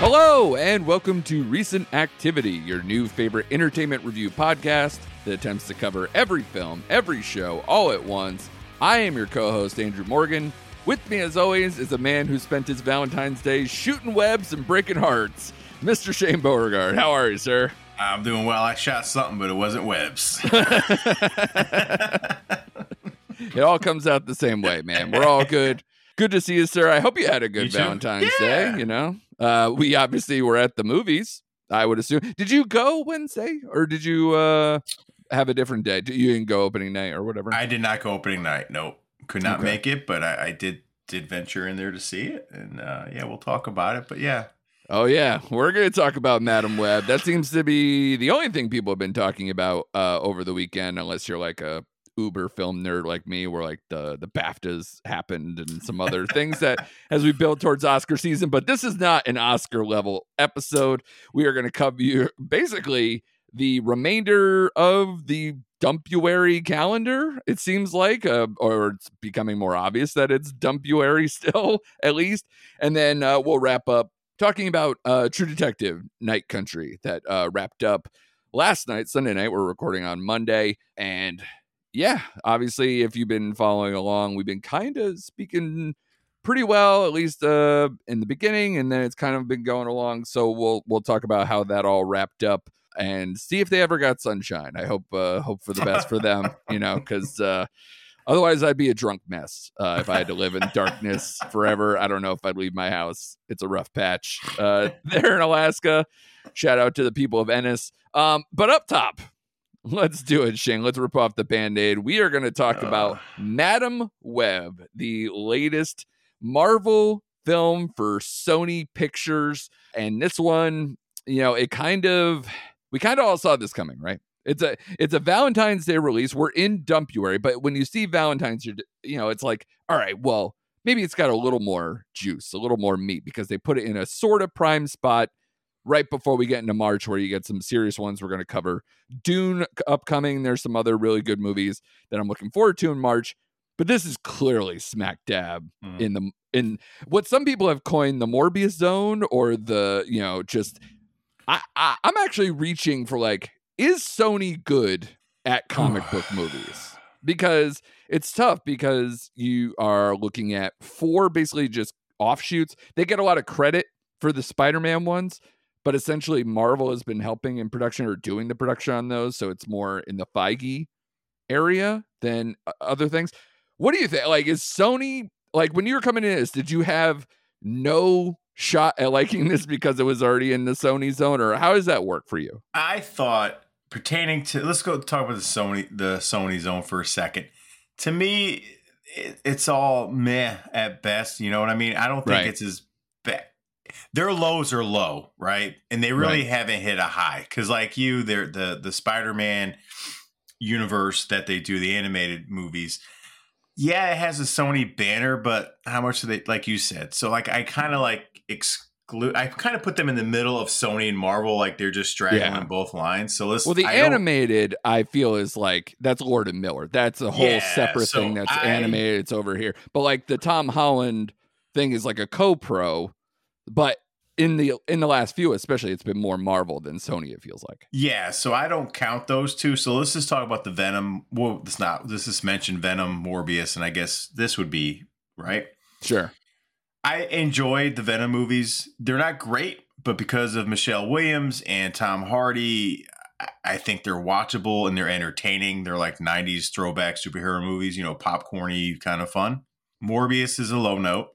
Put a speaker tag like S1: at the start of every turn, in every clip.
S1: Hello, and welcome to Recent Activity, your new favorite entertainment review podcast that attempts to cover every film, every show, all at once. I am your co host, Andrew Morgan. With me, as always, is a man who spent his Valentine's Day shooting webs and breaking hearts, Mr. Shane Beauregard. How are you, sir?
S2: I'm doing well. I shot something, but it wasn't webs.
S1: It all comes out the same way, man. We're all good. Good to see you, sir. I hope you had a good
S2: You?
S1: Valentine's
S2: Yeah.
S1: Day. You know, uh, we obviously were at the movies. I would assume. Did you go Wednesday, or did you uh, have a different day? Did- You didn't go opening night or whatever.
S2: I did not go opening night. Nope, could not
S1: Okay.
S2: make it, but I, I did did venture in there to see it, and uh, yeah, we'll talk about it. But yeah,
S1: Oh yeah, we're going to talk about Madame Web. That seems to be the only thing people have been talking about uh, over the weekend, unless you're like a uber film nerd like me, where like the the BAFTAs happened and some other things that as we build towards Oscar season. But this is not an Oscar level episode. We are going to cover you basically the remainder of the dumpuary calendar it seems like uh, or it's becoming more obvious that it's dumpuary still at least and then uh, we'll wrap up talking about uh, True Detective Night Country that uh, wrapped up last night, Sunday night. We're recording on Monday. And yeah, obviously, if you've been following along, we've been kind of speaking pretty well, at least uh, in the beginning, and then it's kind of been going along. So we'll we'll talk about how that all wrapped up and see if they ever got sunshine. I hope uh, hope for the best for them, you know, because uh, otherwise I'd be a drunk mess uh, if I had to live in darkness forever. I don't know if I'd leave my house. It's a rough patch uh, there in Alaska. Shout out to the people of Ennis. Um, but up top, let's do it, Shane. Let's rip off the band aid. We are going to talk about Madame Web, the latest Marvel film for Sony Pictures. And this one, you know, it kind of, we kind of all saw this coming, right? It's a it's a Valentine's Day release. We're in Dumpuary, but when you see Valentine's, you're, you know, it's like, all right, well, maybe it's got a little more juice, a little more meat because they put it in a sort of prime spot right before we get into March, where you get some serious ones. We're going to cover Dune upcoming. There's some other really good movies that I'm looking forward to in March, but this is clearly smack dab
S2: Mm.
S1: in the in what some people have coined the Morbius zone or the you know just I, I I'm actually reaching for like is Sony good at comic book movies because it's tough because you are looking at four basically just offshoots. They get a lot of credit for the Spider-Man ones, but essentially Marvel has been helping in production or doing the production on those, so it's more in the Feige area than uh, other things. What do you think? Like, is Sony like when you were coming in this? Did you have no shot at liking this because it was already in the Sony zone, or how does that work for you?
S2: I thought pertaining to let's go talk about the Sony the Sony zone for a second. To me, it, it's all meh at best. You know what I mean? I don't think
S1: Right.
S2: it's as. Their lows are low, right? And they really
S1: Right.
S2: haven't hit a high because, like you, they're the the Spider Man universe that they do the animated movies. Yeah, it has a Sony banner, but how much do they like you said? So like I kind of like exclude I kind of put them in the middle of Sony and Marvel, like they're just straggling
S1: Yeah.
S2: both lines. So let's
S1: Well, the
S2: I
S1: animated, I feel, is like that's Lord and Miller. That's a whole
S2: Yeah,
S1: separate
S2: so
S1: thing that's
S2: I-
S1: animated. It's over here. But like the Tom Holland thing is like a co-pro, but in the in the last few, especially, it's been more Marvel than Sony. It feels like.
S2: Yeah, so I don't count those two. So let's just talk about the Venom. Well, it's not. This is mentioned Venom, Morbius, and I guess this would be right.
S1: Sure.
S2: I enjoyed the Venom movies. They're not great, but because of Michelle Williams and Tom Hardy, I- I think they're watchable and they're entertaining. They're like 90s throwback superhero movies, you know, popcorny kind of fun. Morbius is a low note.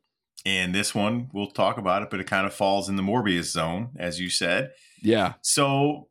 S2: And this one, we'll talk about it, but it kind of falls in the Morbius zone, as you said.
S1: Yeah.
S2: So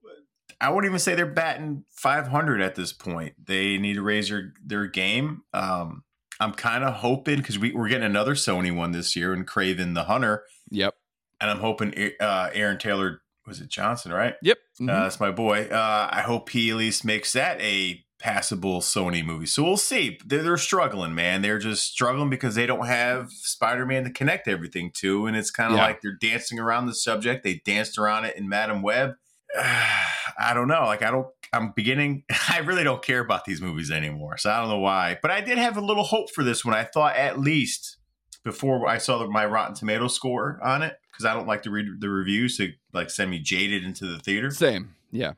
S2: I wouldn't even say they're batting 500 at this point. They need to raise their, their game. Um, I'm kind of hoping because we, we're getting another Sony one this year and Kraven the Hunter.
S1: Yep.
S2: And I'm hoping uh, Aaron Taylor, was it Johnson, right?
S1: Yep.
S2: Uh,
S1: Mhm.
S2: that's my boy. Uh, I hope he at least makes that a passable Sony movie. So we'll see. They're, they're struggling, man. They're just struggling because they don't have Spider Man to connect everything to. And it's kind of
S1: Yeah.
S2: like they're dancing around the subject. They danced around it in Madame Web. I don't know. Like, I don't, I'm beginning, I really don't care about these movies anymore. So I don't know why. But I did have a little hope for this one. I thought at least before I saw the, my Rotten Tomato score on it because I don't like to read the reviews to like send me jaded into the theater.
S1: Same, yeah.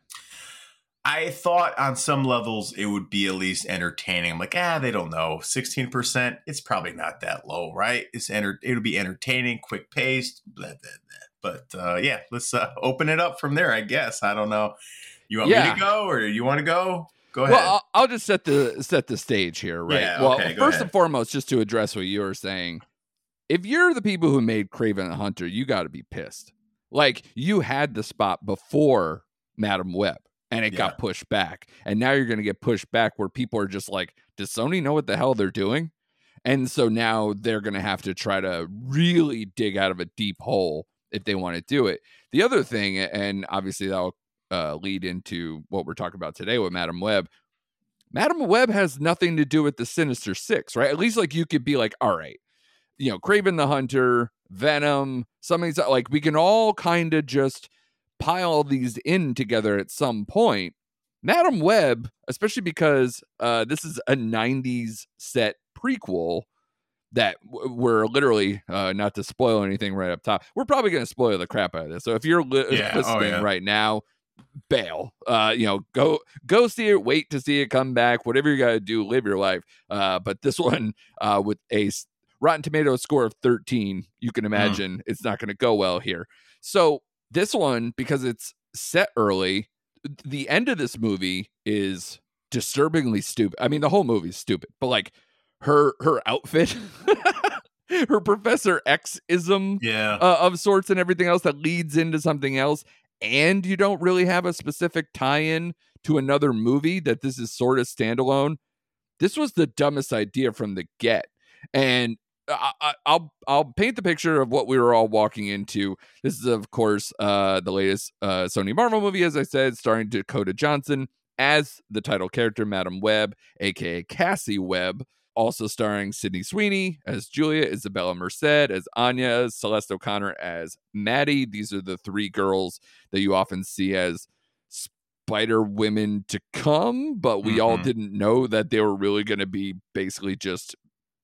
S2: I thought on some levels it would be at least entertaining. I'm like, ah, they don't know. 16%, it's probably not that low, right? It's enter- it'll be entertaining, quick paced, blah, blah, blah. But uh, yeah, let's uh, open it up from there, I guess. I don't know. You want
S1: Yeah.
S2: me to go or you want to go? Go ahead.
S1: Well, I'll, I'll just set the set the stage here, right?
S2: Yeah,
S1: well,
S2: okay,
S1: first
S2: ahead.
S1: and foremost, just to address what you were saying, if you're the people who made Kraven Hunter, you got to be pissed. Like you had the spot before Madame Web, and it
S2: Yeah.
S1: got pushed back, and now you're going to get pushed back where people are just like, "Does Sony know what the hell they're doing?" And so now they're going to have to try to really dig out of a deep hole if they want to do it. The other thing, and obviously that'll uh, lead into what we're talking about today with Madame Web. Madame Web has nothing to do with the Sinister Six, right? At least like you could be like, all right, you know, Kraven the Hunter, Venom, some of these like we can all kind of just pile these in together at some point. Madame Web, especially because uh, this is a '90s set prequel that we're literally uh, not to spoil anything right up top. We're probably going to spoil the crap out of this. So if you're li-
S2: Yeah, oh,
S1: listening
S2: yeah.
S1: right now, bail. Uh, you know, go go see it. Wait to see it come back. Whatever you got to do, live your life. Uh, but this one uh, with a Rotten Tomato score of 13, you can imagine it's not going to go well here. So this one, because it's set early, the end of this movie is disturbingly stupid. I mean, the whole movie is stupid, but like her her outfit, her Professor X ism
S2: yeah.
S1: uh, of sorts and everything else that leads into something else and you don't really have a specific tie-in to another movie that this is sort of standalone this was the dumbest idea from the get and I, I, I'll I'll paint the picture of what we were all walking into. This is, of course, uh, the latest uh, Sony Marvel movie, as I said, starring Dakota Johnson as the title character, Madame Web, aka Cassie Webb, also starring Sydney Sweeney as Julia, Isabella Merced as Anya, Celeste O'Connor as Maddie. These are the three girls that you often see as Spider Women to come, but we all
S2: Mhm.
S1: didn't know that they were really going to be basically just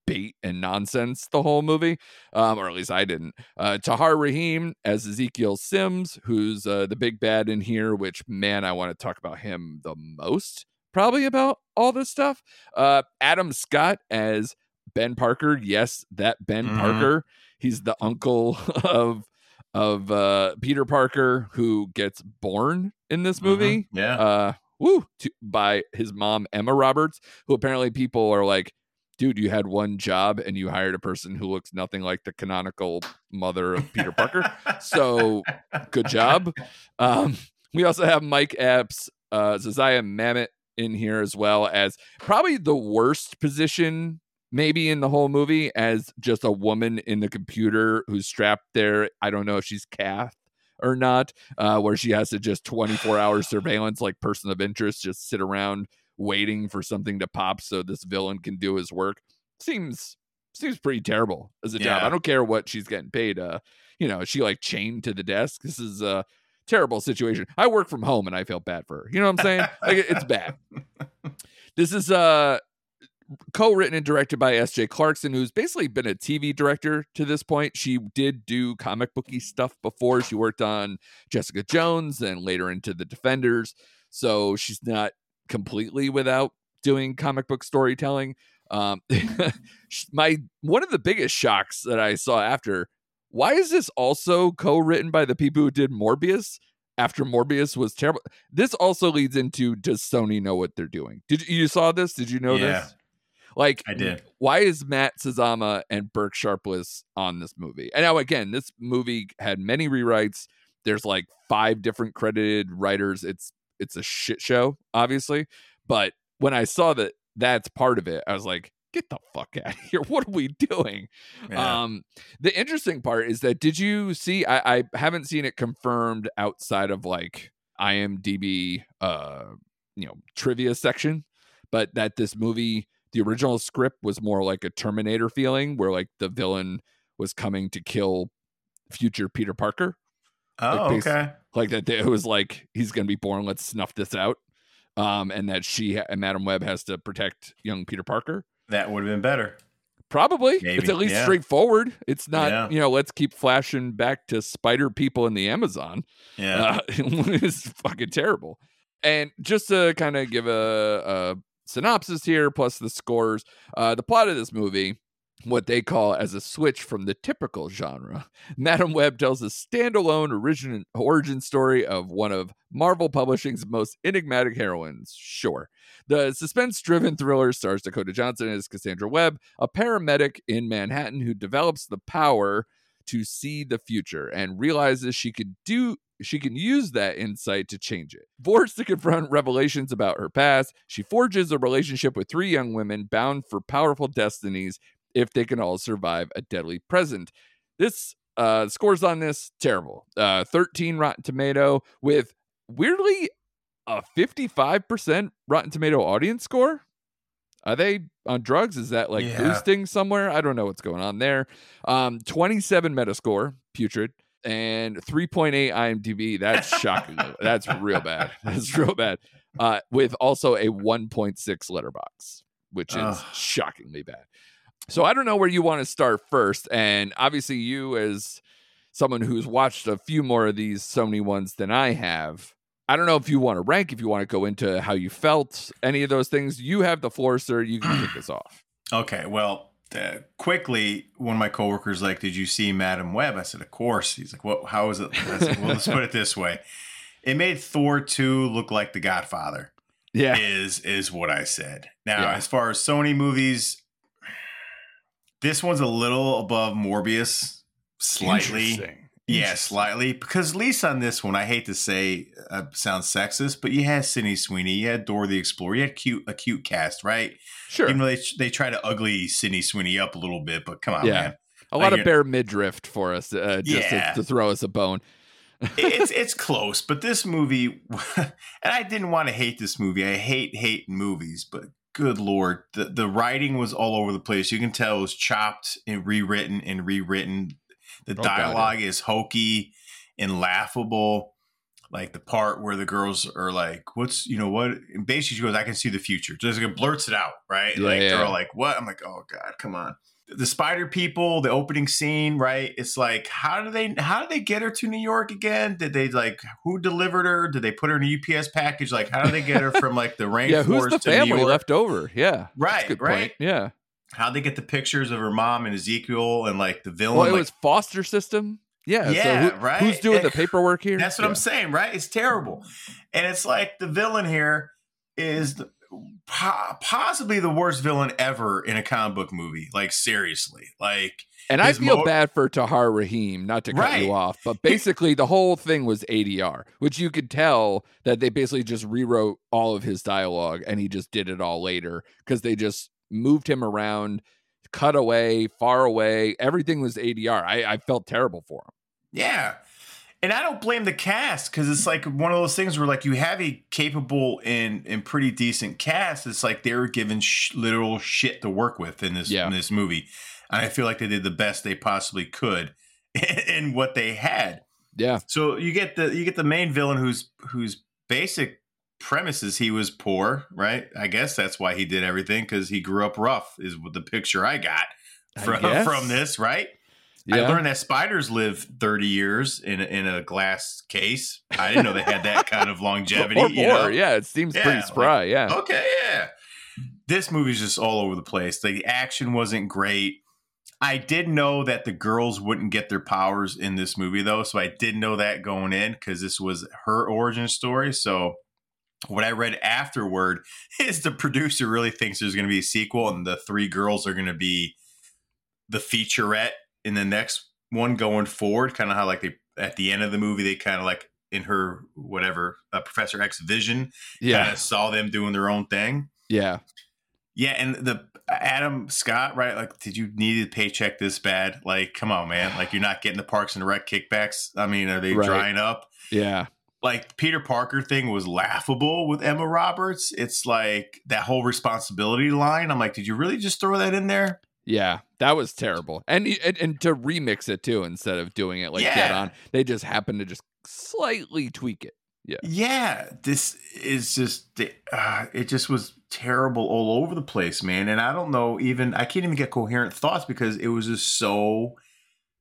S1: bait and nonsense the whole movie, um, or at least I didn't. Uh, Tahar Rahim as Ezekiel Sims, who's uh, the big bad in here, which man, I want to talk about him the most, probably about all this stuff. Uh, Adam Scott as Ben Parker. Yes, that Ben
S2: Mhm.
S1: Parker. He's the uncle of of uh, Peter Parker who gets born in this movie
S2: Mhm. Yeah.
S1: uh woo to, by his mom Emma Roberts who apparently people are like dude you had one job and you hired a person who looks nothing like the canonical mother of Peter Parker. So good job. Um we also have Mike Epps uh Zosia Mamet in here as well as probably the worst position maybe in the whole movie as just a woman in the computer who's strapped there. I don't know if she's Kath or not uh, where she has to just 24 hour surveillance, like person of interest, just sit around waiting for something to pop so this villain can do his work. Seems seems pretty terrible as a job. I don't care what she's getting paid. Uh, you know, is she like chained to the desk. This is a terrible situation. I work from home and I feel bad for her. You know what I'm saying? like it's bad. This is uh co-written and directed by S.J. Clarkson, who's basically been a TV director to this point. She did do comic booky stuff before. She worked on Jessica Jones and later into The Defenders, so she's not completely without doing comic book storytelling. Um, my one of the biggest shocks that I saw after. Why is this also co-written by the people who did Morbius? After Morbius was terrible, this also leads into does Sony know what they're doing? Did you, you saw this? Did you know
S2: Yeah.
S1: this? Like
S2: I did.
S1: Why is Matt Sazama and Burke Sharpless on this movie? And now again, this movie had many rewrites. There's like five different credited writers. It's it's a shit show, obviously. But when I saw that that's part of it, I was like, get the fuck out of here. What are we doing?
S2: Yeah.
S1: Um, the interesting part is that did you see? I, I haven't seen it confirmed outside of like IMDb, uh, you know, trivia section, but that this movie, the original script was more like a Terminator feeling, where like the villain was coming to kill future Peter Parker,
S2: oh,
S1: basi-
S2: okay.
S1: Like that. It was like he's gonna be born. Let's snuff this out. Um, and that she and Madame Web has to protect young Peter Parker
S2: That would have been better.
S1: Probably.
S2: Maybe,
S1: It's at least
S2: yeah.
S1: straightforward. It's not,
S2: Yeah.
S1: you know, let's keep flashing back to spider people in the Amazon.
S2: Yeah.
S1: Uh, it's fucking terrible. And just to kind of give a, a synopsis here, plus the scores, uh, the plot of this movie, what they call as a switch from the typical genre. Madame Web tells a standalone origin origin story of one of Marvel Publishing's most enigmatic heroines. Sure. The suspense driven thriller stars Dakota Johnson as Cassandra Webb, a paramedic in Manhattan who develops the power to see the future and realizes she could do she can use that insight to change it. Forced to confront revelations about her past, she forges a relationship with three young women bound for powerful destinies if they can all survive a deadly present. This uh scores on this terrible. Uh 13 Rotten Tomato with weirdly a 55% Rotten Tomato audience score. Are they on drugs? Is that like
S2: Yeah.
S1: boosting somewhere? I don't know what's going on there. Um 27 Metascore, putrid, and 3.8 IMDb. That's shocking. That's real bad. That's real bad. Uh with also a 1.6 Letterboxd, which is
S2: Ugh.
S1: shockingly bad. So I don't know where you want to start first. And obviously, you as someone who's watched a few more of these Sony ones than I have, I don't know if you want to rank, if you want to go into how you felt, any of those things. You have the floor, sir. You can kick us off.
S2: Okay, well, uh, quickly, one of my coworkers like, "Did you see Madame Web?" I said, "Of course." He's like, "What? How is it?" I said, "Well, let's put it this way: it made Thor two look like The Godfather."
S1: Yeah.
S2: Is is what I said. Now,
S1: Yeah.
S2: as far as Sony movies, this one's a little above Morbius, slightly. Yeah, slightly. Because at least on this one, I hate to say, uh, sounds sexist, but you had Sydney Sweeney, you had Dora the Explorer, you had cute a cute cast, right?
S1: Sure.
S2: Even though they they try to ugly Sydney Sweeney up a little bit, but come on,
S1: Yeah.
S2: man,
S1: a lot
S2: like
S1: of bare midriff for us, uh, just to-
S2: Yeah.
S1: to, throw us a bone.
S2: it's it's close. But this movie, and I didn't want to hate this movie. I hate hate movies, but good lord, the the writing was all over the place. You can tell it was chopped and rewritten and rewritten. The
S1: Oh, God,
S2: dialogue is hokey and laughable. Like the part where the girls are like, "What's you know what?" And basically, she goes, "I can see the future." Just like blurts it out, right?
S1: Yeah,
S2: like
S1: yeah.
S2: they're all like, "What?" I'm like, "Oh God, come on." The spider people, the opening scene, right? It's like, how do they how did they get her to New York again? Did they like who delivered her? Did they put her in a UPS package? Like, how did they get her from like the rainforest
S1: yeah, who's the
S2: to New
S1: family
S2: York?
S1: left over? Yeah.
S2: Right, right.
S1: point. Yeah.
S2: How'd they get the pictures of her mom and Ezekiel and like the villain?
S1: Well, it
S2: like,
S1: was foster system. Yeah.
S2: Yeah,
S1: so who-
S2: right.
S1: Who's doing the paperwork here?
S2: That's what
S1: Yeah.
S2: I'm saying, right? It's terrible. And it's like the villain here is the, po- possibly the worst villain ever in a comic book movie. Like seriously. Like
S1: And I feel
S2: mo-
S1: bad for Tahar Rahim, not to cut
S2: Right.
S1: you off, but basically the whole thing was ADR, which you could tell that they basically just rewrote all of his dialogue and he just did it all later because they just moved him around, cut away, far away. Everything was ADR. I, I felt terrible for him.
S2: Yeah. And I don't blame the cast because it's like one of those things where like you have a capable and and pretty decent cast. It's like they were given sh- literal shit to work with in this
S1: Yeah.
S2: in this movie, and I feel like they did the best they possibly could in what they had.
S1: Yeah.
S2: So you get the you get the main villain whose whose basic premises he was poor, right? I guess that's why he did everything because he grew up rough. Is what the picture I got from from this, right?
S1: Yeah.
S2: I learned that spiders live 30 years in a, in a glass case. I didn't know they had that kind of longevity.
S1: or
S2: you
S1: more.
S2: know?
S1: Yeah. It seems
S2: Yeah,
S1: pretty
S2: like-
S1: spry. yeah.
S2: Okay, yeah. This movie's just all over the place. The action wasn't great. I did know that the girls wouldn't get their powers in this movie, though. So I did know that going in because this was her origin story. So what I read afterward is the producer really thinks there's going to be a sequel and the three girls are going to be the featurette in the next one going forward. Kind of how, like, they at the end of the movie, they kind of like in her whatever uh, Professor X vision
S1: Yeah.
S2: saw them doing their own thing.
S1: Yeah.
S2: Yeah, and the Adam Scott, right? Like, did you need a paycheck this bad? Like, come on, man! Like, you're not getting the Parks and Rec kickbacks. I mean, are they
S1: Right.
S2: drying up?
S1: Yeah.
S2: Like, Peter Parker thing was laughable with Emma Roberts. It's like that whole responsibility line. I'm like, did you really just throw that in there?
S1: Yeah, that was terrible. And, and and to remix it too instead of doing it like dead on, they just happened to just slightly tweak it. Yeah.
S2: Yeah. This is just, uh, it just was terrible all over the place, man. And I don't know, even, I can't even get coherent thoughts because it was just so,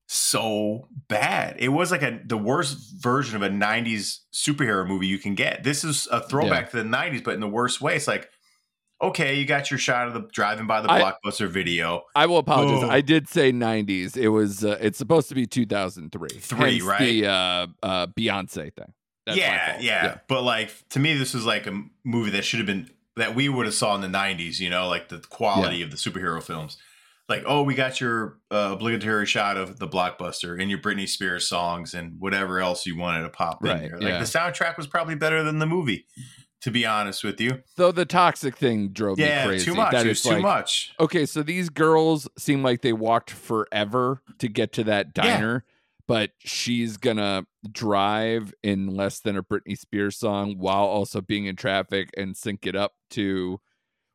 S2: so bad. It was like a the worst version of a 90s superhero movie you can get. This is a throwback yeah. to the 90s, but in the worst way. It's like, okay, you got your shot of the driving by the I, blockbuster video.
S1: I will apologize. I did say 90s. It was uh, it's supposed to be 2003.
S2: Three, right?
S1: The uh, uh, Beyonce thing.
S2: Yeah, yeah, yeah, But like to me, this was like a movie that should have been that we would have saw in the 90s. You know, like the quality yeah. of the superhero films. Like, oh, we got your uh, obligatory shot of the blockbuster and your Britney Spears songs and whatever else you wanted to pop right, in there. Like yeah. the soundtrack was probably better than the movie to be honest with you.
S1: Though the toxic thing drove yeah, me crazy.
S2: Too much. That it's too like, much.
S1: Okay, so these girls seem like they walked forever to get to that diner, yeah. but she's gonna drive in less than a Britney Spears song while also being in traffic and sync it up to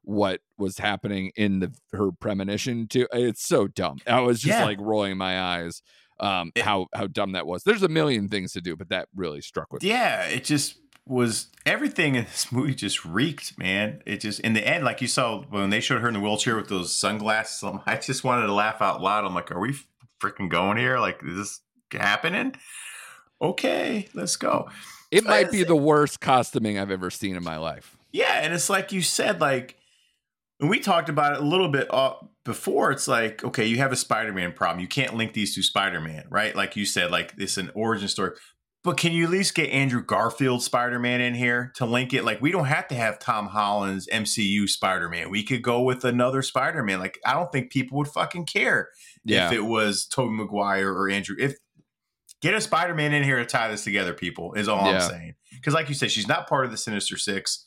S1: what was happening in the her premonition to it's so dumb. I was just yeah. like rolling my eyes um it, how how dumb that was. There's a million things to do, but that really struck with
S2: yeah, me. it just was everything in this movie just reeked, man. It just in the end, like you saw when they showed her in the wheelchair with those sunglasses, I just wanted to laugh out loud. I'm like, are we freaking going here? Like, is this happening? Okay, let's go.
S1: It might be the worst costuming I've ever seen in my life.
S2: Yeah, and it's like you said, like when we talked about it a little bit uh, before, it's like, okay, you have a Spider-Man problem. You can't link these to Spider-Man, right? Like you said, like it's an origin story. But can you at least get Andrew Garfield Spider Man in here to link it? Like, we don't have to have Tom Holland's MCU Spider Man. We could go with another Spider Man. Like, I don't think people would fucking care yeah. if it was Tobey Maguire or Andrew. If get a Spider Man in here to tie this together, people, is all yeah. I'm saying. Because, like you said, she's not part of the Sinister Six.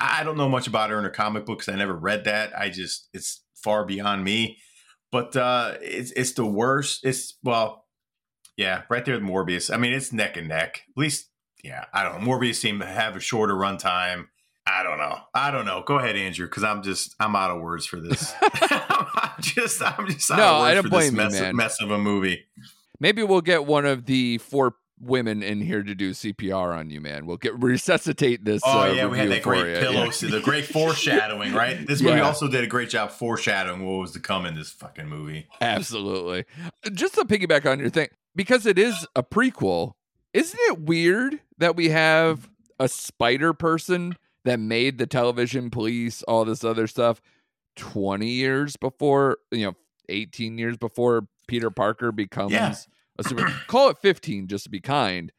S2: I don't know much about her in her comic books. I never read that. I just, it's far beyond me. But uh, it's it's the worst. It's well, yeah, right there with Morbius. I mean, it's neck and neck. At least, yeah, I don't know. Morbius seemed to have a shorter run time. I don't know. I don't know. Go ahead, Andrew, because I'm just I'm out of words for this. I'm just I'm just no. I don't blame you, mess, man. Mess of a movie.
S1: Maybe we'll get one of the four women in here to do CPR on you, man. We'll get resuscitate this.
S2: Oh uh, yeah, we had that great pillow, yeah. the great foreshadowing, right? This movie yeah. also did a great job foreshadowing what was to come in this fucking movie.
S1: Absolutely. Just to piggyback on your thing, because it is a prequel, isn't it weird that we have a spider person that made the television police, all this other stuff 20 years before, you know, 18 years before Peter Parker becomes yeah. a super call it 15 just to be kind.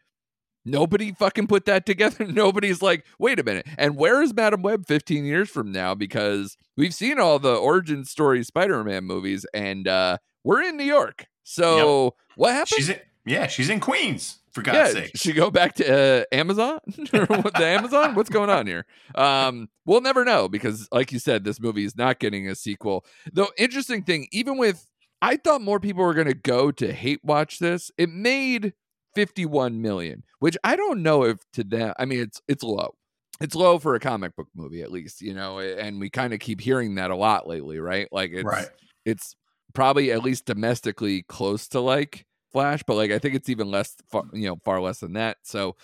S1: Nobody fucking put that together. Nobody's like, wait a minute. And where is Madame Web 15 years from now? Because we've seen all the origin story Spider Man movies and uh, we're in New York. So yep. what happened?
S2: She's in, yeah, she's in Queens. For God's yeah, sake,
S1: she go back to uh, Amazon the Amazon. What's going on here? Um, we'll never know because, like you said, this movie is not getting a sequel. Though, interesting thing, even with I thought more people were going to go to hate watch this. It made 51 million, which I don't know if to them. I mean, it's it's low. It's low for a comic book movie, at least, you know. And we kind of keep hearing that a lot lately, right? Like, it's right. it's probably at least domestically close to like Flash, but like I think it's even less, far, you know, far less than that. So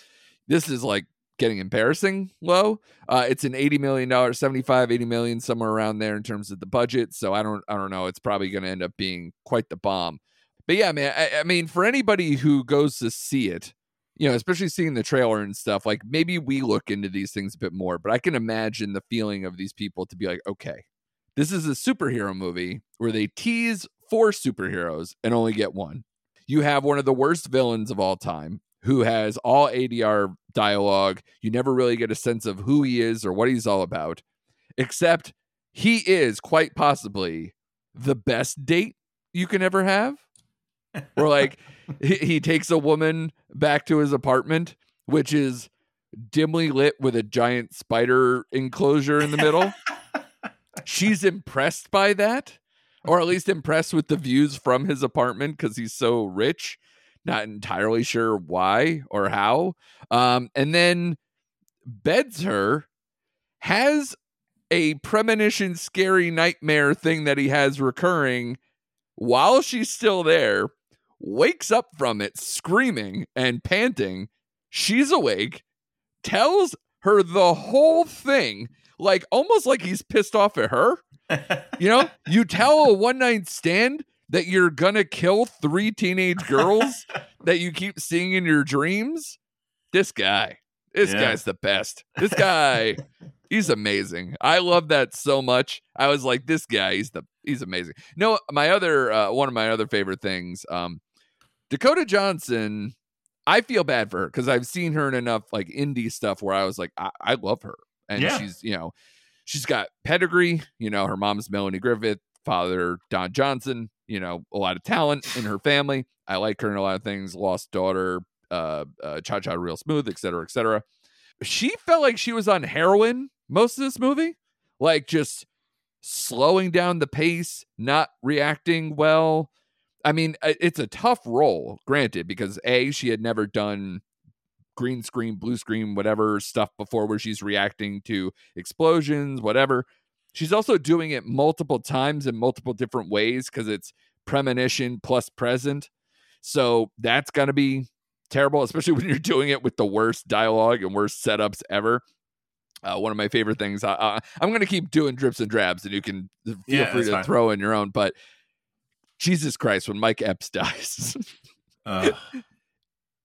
S1: this is like getting embarrassing low. Uh, it's an eighty million dollars, 75, 80 million, somewhere around there in terms of the budget. So I don't, I don't know. It's probably going to end up being quite the bomb. But yeah, man. I, I mean, for anybody who goes to see it, you know, especially seeing the trailer and stuff, like maybe we look into these things a bit more. But I can imagine the feeling of these people to be like, okay, this is a superhero movie where they tease four superheroes and only get one. You have one of the worst villains of all time who has all ADR dialogue. You never really get a sense of who he is or what he's all about, except he is quite possibly the best date you can ever have. or like he, he takes a woman back to his apartment, which is dimly lit with a giant spider enclosure in the middle she's impressed by that, or at least impressed with the views from his apartment because he's so rich. Not entirely sure why or how. Um, and then beds her, has a premonition, scary nightmare thing that he has recurring while she's still there, wakes up from it screaming and panting. She's awake, tells her the whole thing, like almost like he's pissed off at her. You know, you tell a one night stand that you're gonna kill three teenage girls that you keep seeing in your dreams. This guy, this
S2: Yeah.
S1: guy's the best. This guy, he's amazing. I love that so much. I was like, this guy, he's the he's amazing. No, my other uh, one of my other favorite things, um, Dakota Johnson. I feel bad for her because I've seen her in enough like indie stuff where I was like, I, I love her, and
S2: Yeah.
S1: she's you know, she's got pedigree. You know, her mom's Melanie Griffith, father Don Johnson. You know, a lot of talent in her family. I like her in a lot of things. Lost daughter, uh, uh Cha Cha Real Smooth, et cetera, et cetera. She felt like she was on heroin most of this movie, like just slowing down the pace, not reacting well. I mean, it's a tough role, granted, because A, she had never done green screen, blue screen, whatever stuff before where she's reacting to explosions, whatever. She's also doing it multiple times in multiple different ways because it's premonition plus present. So that's going to be terrible, especially when you're doing it with the worst dialogue and worst setups ever. Uh, one of my favorite things. I, I, I'm going to keep doing drips and drabs, and you can feel
S2: Yeah,
S1: free to
S2: fine.
S1: throw in your own. But Jesus Christ, when Mike Epps dies.
S2: Uh,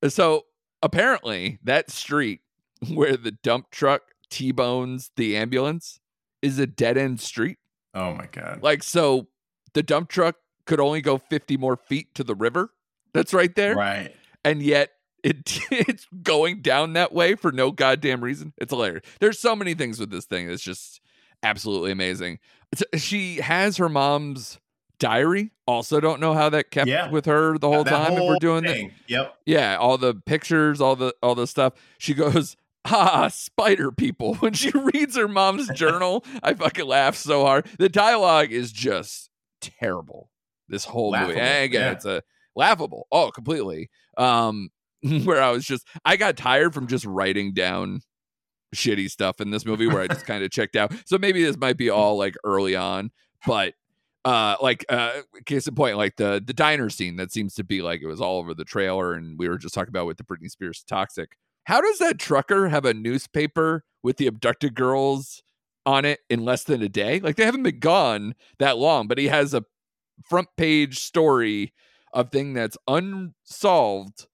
S1: so apparently, that street where the dump truck T bones the ambulance is a dead end street.
S2: oh my god.
S1: Like, so the dump truck could only go 50 more feet to the river that's right there.
S2: Right.
S1: And yet it it's going down that way for no goddamn reason. It's hilarious. There's so many things with this thing that's just absolutely amazing. It's, she has her mom's diary. Also, don't know how that kept
S2: Yeah.
S1: with her the whole
S2: That
S1: time. if we're
S2: whole
S1: doing that.
S2: Yep.
S1: yeah, all the pictures, all the all the stuff. She goes, ah, spider people. When she reads her mom's journal, I fucking laugh so hard. The dialogue is just terrible. This whole movie.
S2: Laughable,
S1: And again,
S2: yeah.
S1: it's a laughable. Oh, completely. Um, where I was just I got tired from just writing down shitty stuff in this movie where I just kind of checked out. So maybe this might be all like early on, but uh like uh case in point like the the diner scene that seems to be like it was all over the trailer and we were just talking about with the Britney Spears toxic. How does that trucker have a newspaper with the abducted girls on it in less than a day? Like they haven't been gone that long but he has a front page story of thing that's unsolved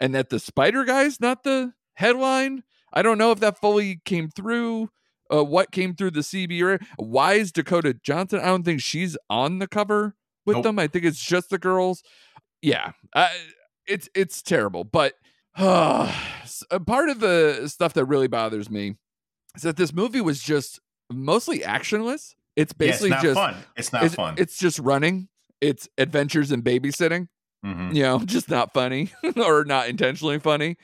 S1: and that the spider guy's not the headline? I don't know if that fully came through uh, what came through the CB. Why is Dakota Johnson? I don't think she's on the cover with
S2: Nope.
S1: them. I think it's just the girls. Yeah, uh, it's it's terrible. But uh, part of the stuff that really bothers me is that this movie was just mostly actionless. It's
S2: Yeah,
S1: basically
S2: it's not
S1: just
S2: fun. It's not
S1: it's,
S2: fun.
S1: it's just running. It's adventures in babysitting
S2: Mhm.
S1: you know just not funny or not intentionally funny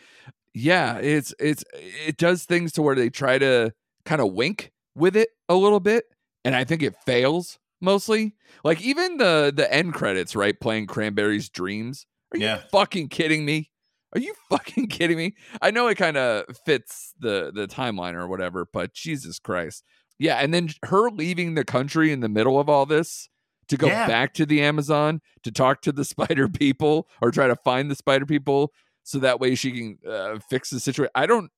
S1: yeah it's it's it does things to where they try to kind of wink with it a little bit and i think it fails mostly like even the the end credits right playing cranberries dreams are you
S2: Yeah.
S1: fucking kidding me are you fucking kidding me i know it kind of fits the the timeline or whatever but jesus christ yeah and then her leaving the country in the middle of all this to go
S2: Yeah.
S1: back to the Amazon to talk to the spider people or try to find the spider people so that way she can uh, fix the situation. I don't.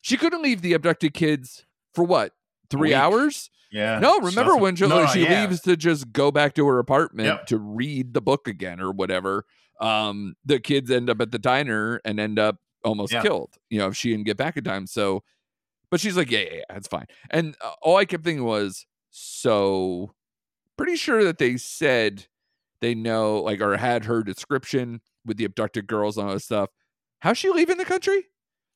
S1: She couldn't leave the abducted kids for what three hours?
S2: yeah.
S1: No, remember when she,
S2: No,
S1: she
S2: yeah.
S1: leaves to just go back to her apartment
S2: Yep.
S1: to read the book again or whatever. Um, the kids end up at the diner and end up almost
S2: Yeah.
S1: killed. You know, if she didn't get back in time. So, but she's like, yeah, yeah, yeah, it's fine. And uh, all I kept thinking was, so pretty sure that they said they know, like, or had her description with the abducted girls and all this stuff. How's she leaving the country?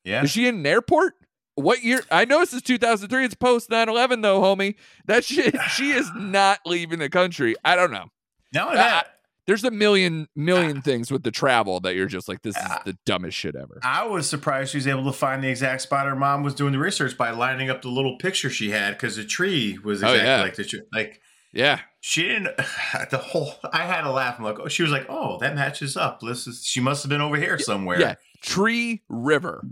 S2: Yeah.
S1: Is she in an airport? What year? I know this is 2003. It's post 9 11, though, homie. That shit, she is not leaving the country. I don't know. I-
S2: that,
S1: There's a million, million things with the travel that you're just like, this is
S2: Ah.
S1: the dumbest shit ever.
S2: I was surprised she was able to find the exact spot her mom was doing the research by lining up the little picture she had because the tree was
S1: Oh,
S2: exactly
S1: yeah.
S2: like the tree. Like
S1: Yeah.
S2: she didn't. The whole I had to laugh. I'm like, oh, she was like, oh, that matches up. This is she must have been over here somewhere.
S1: Yeah. Tree River.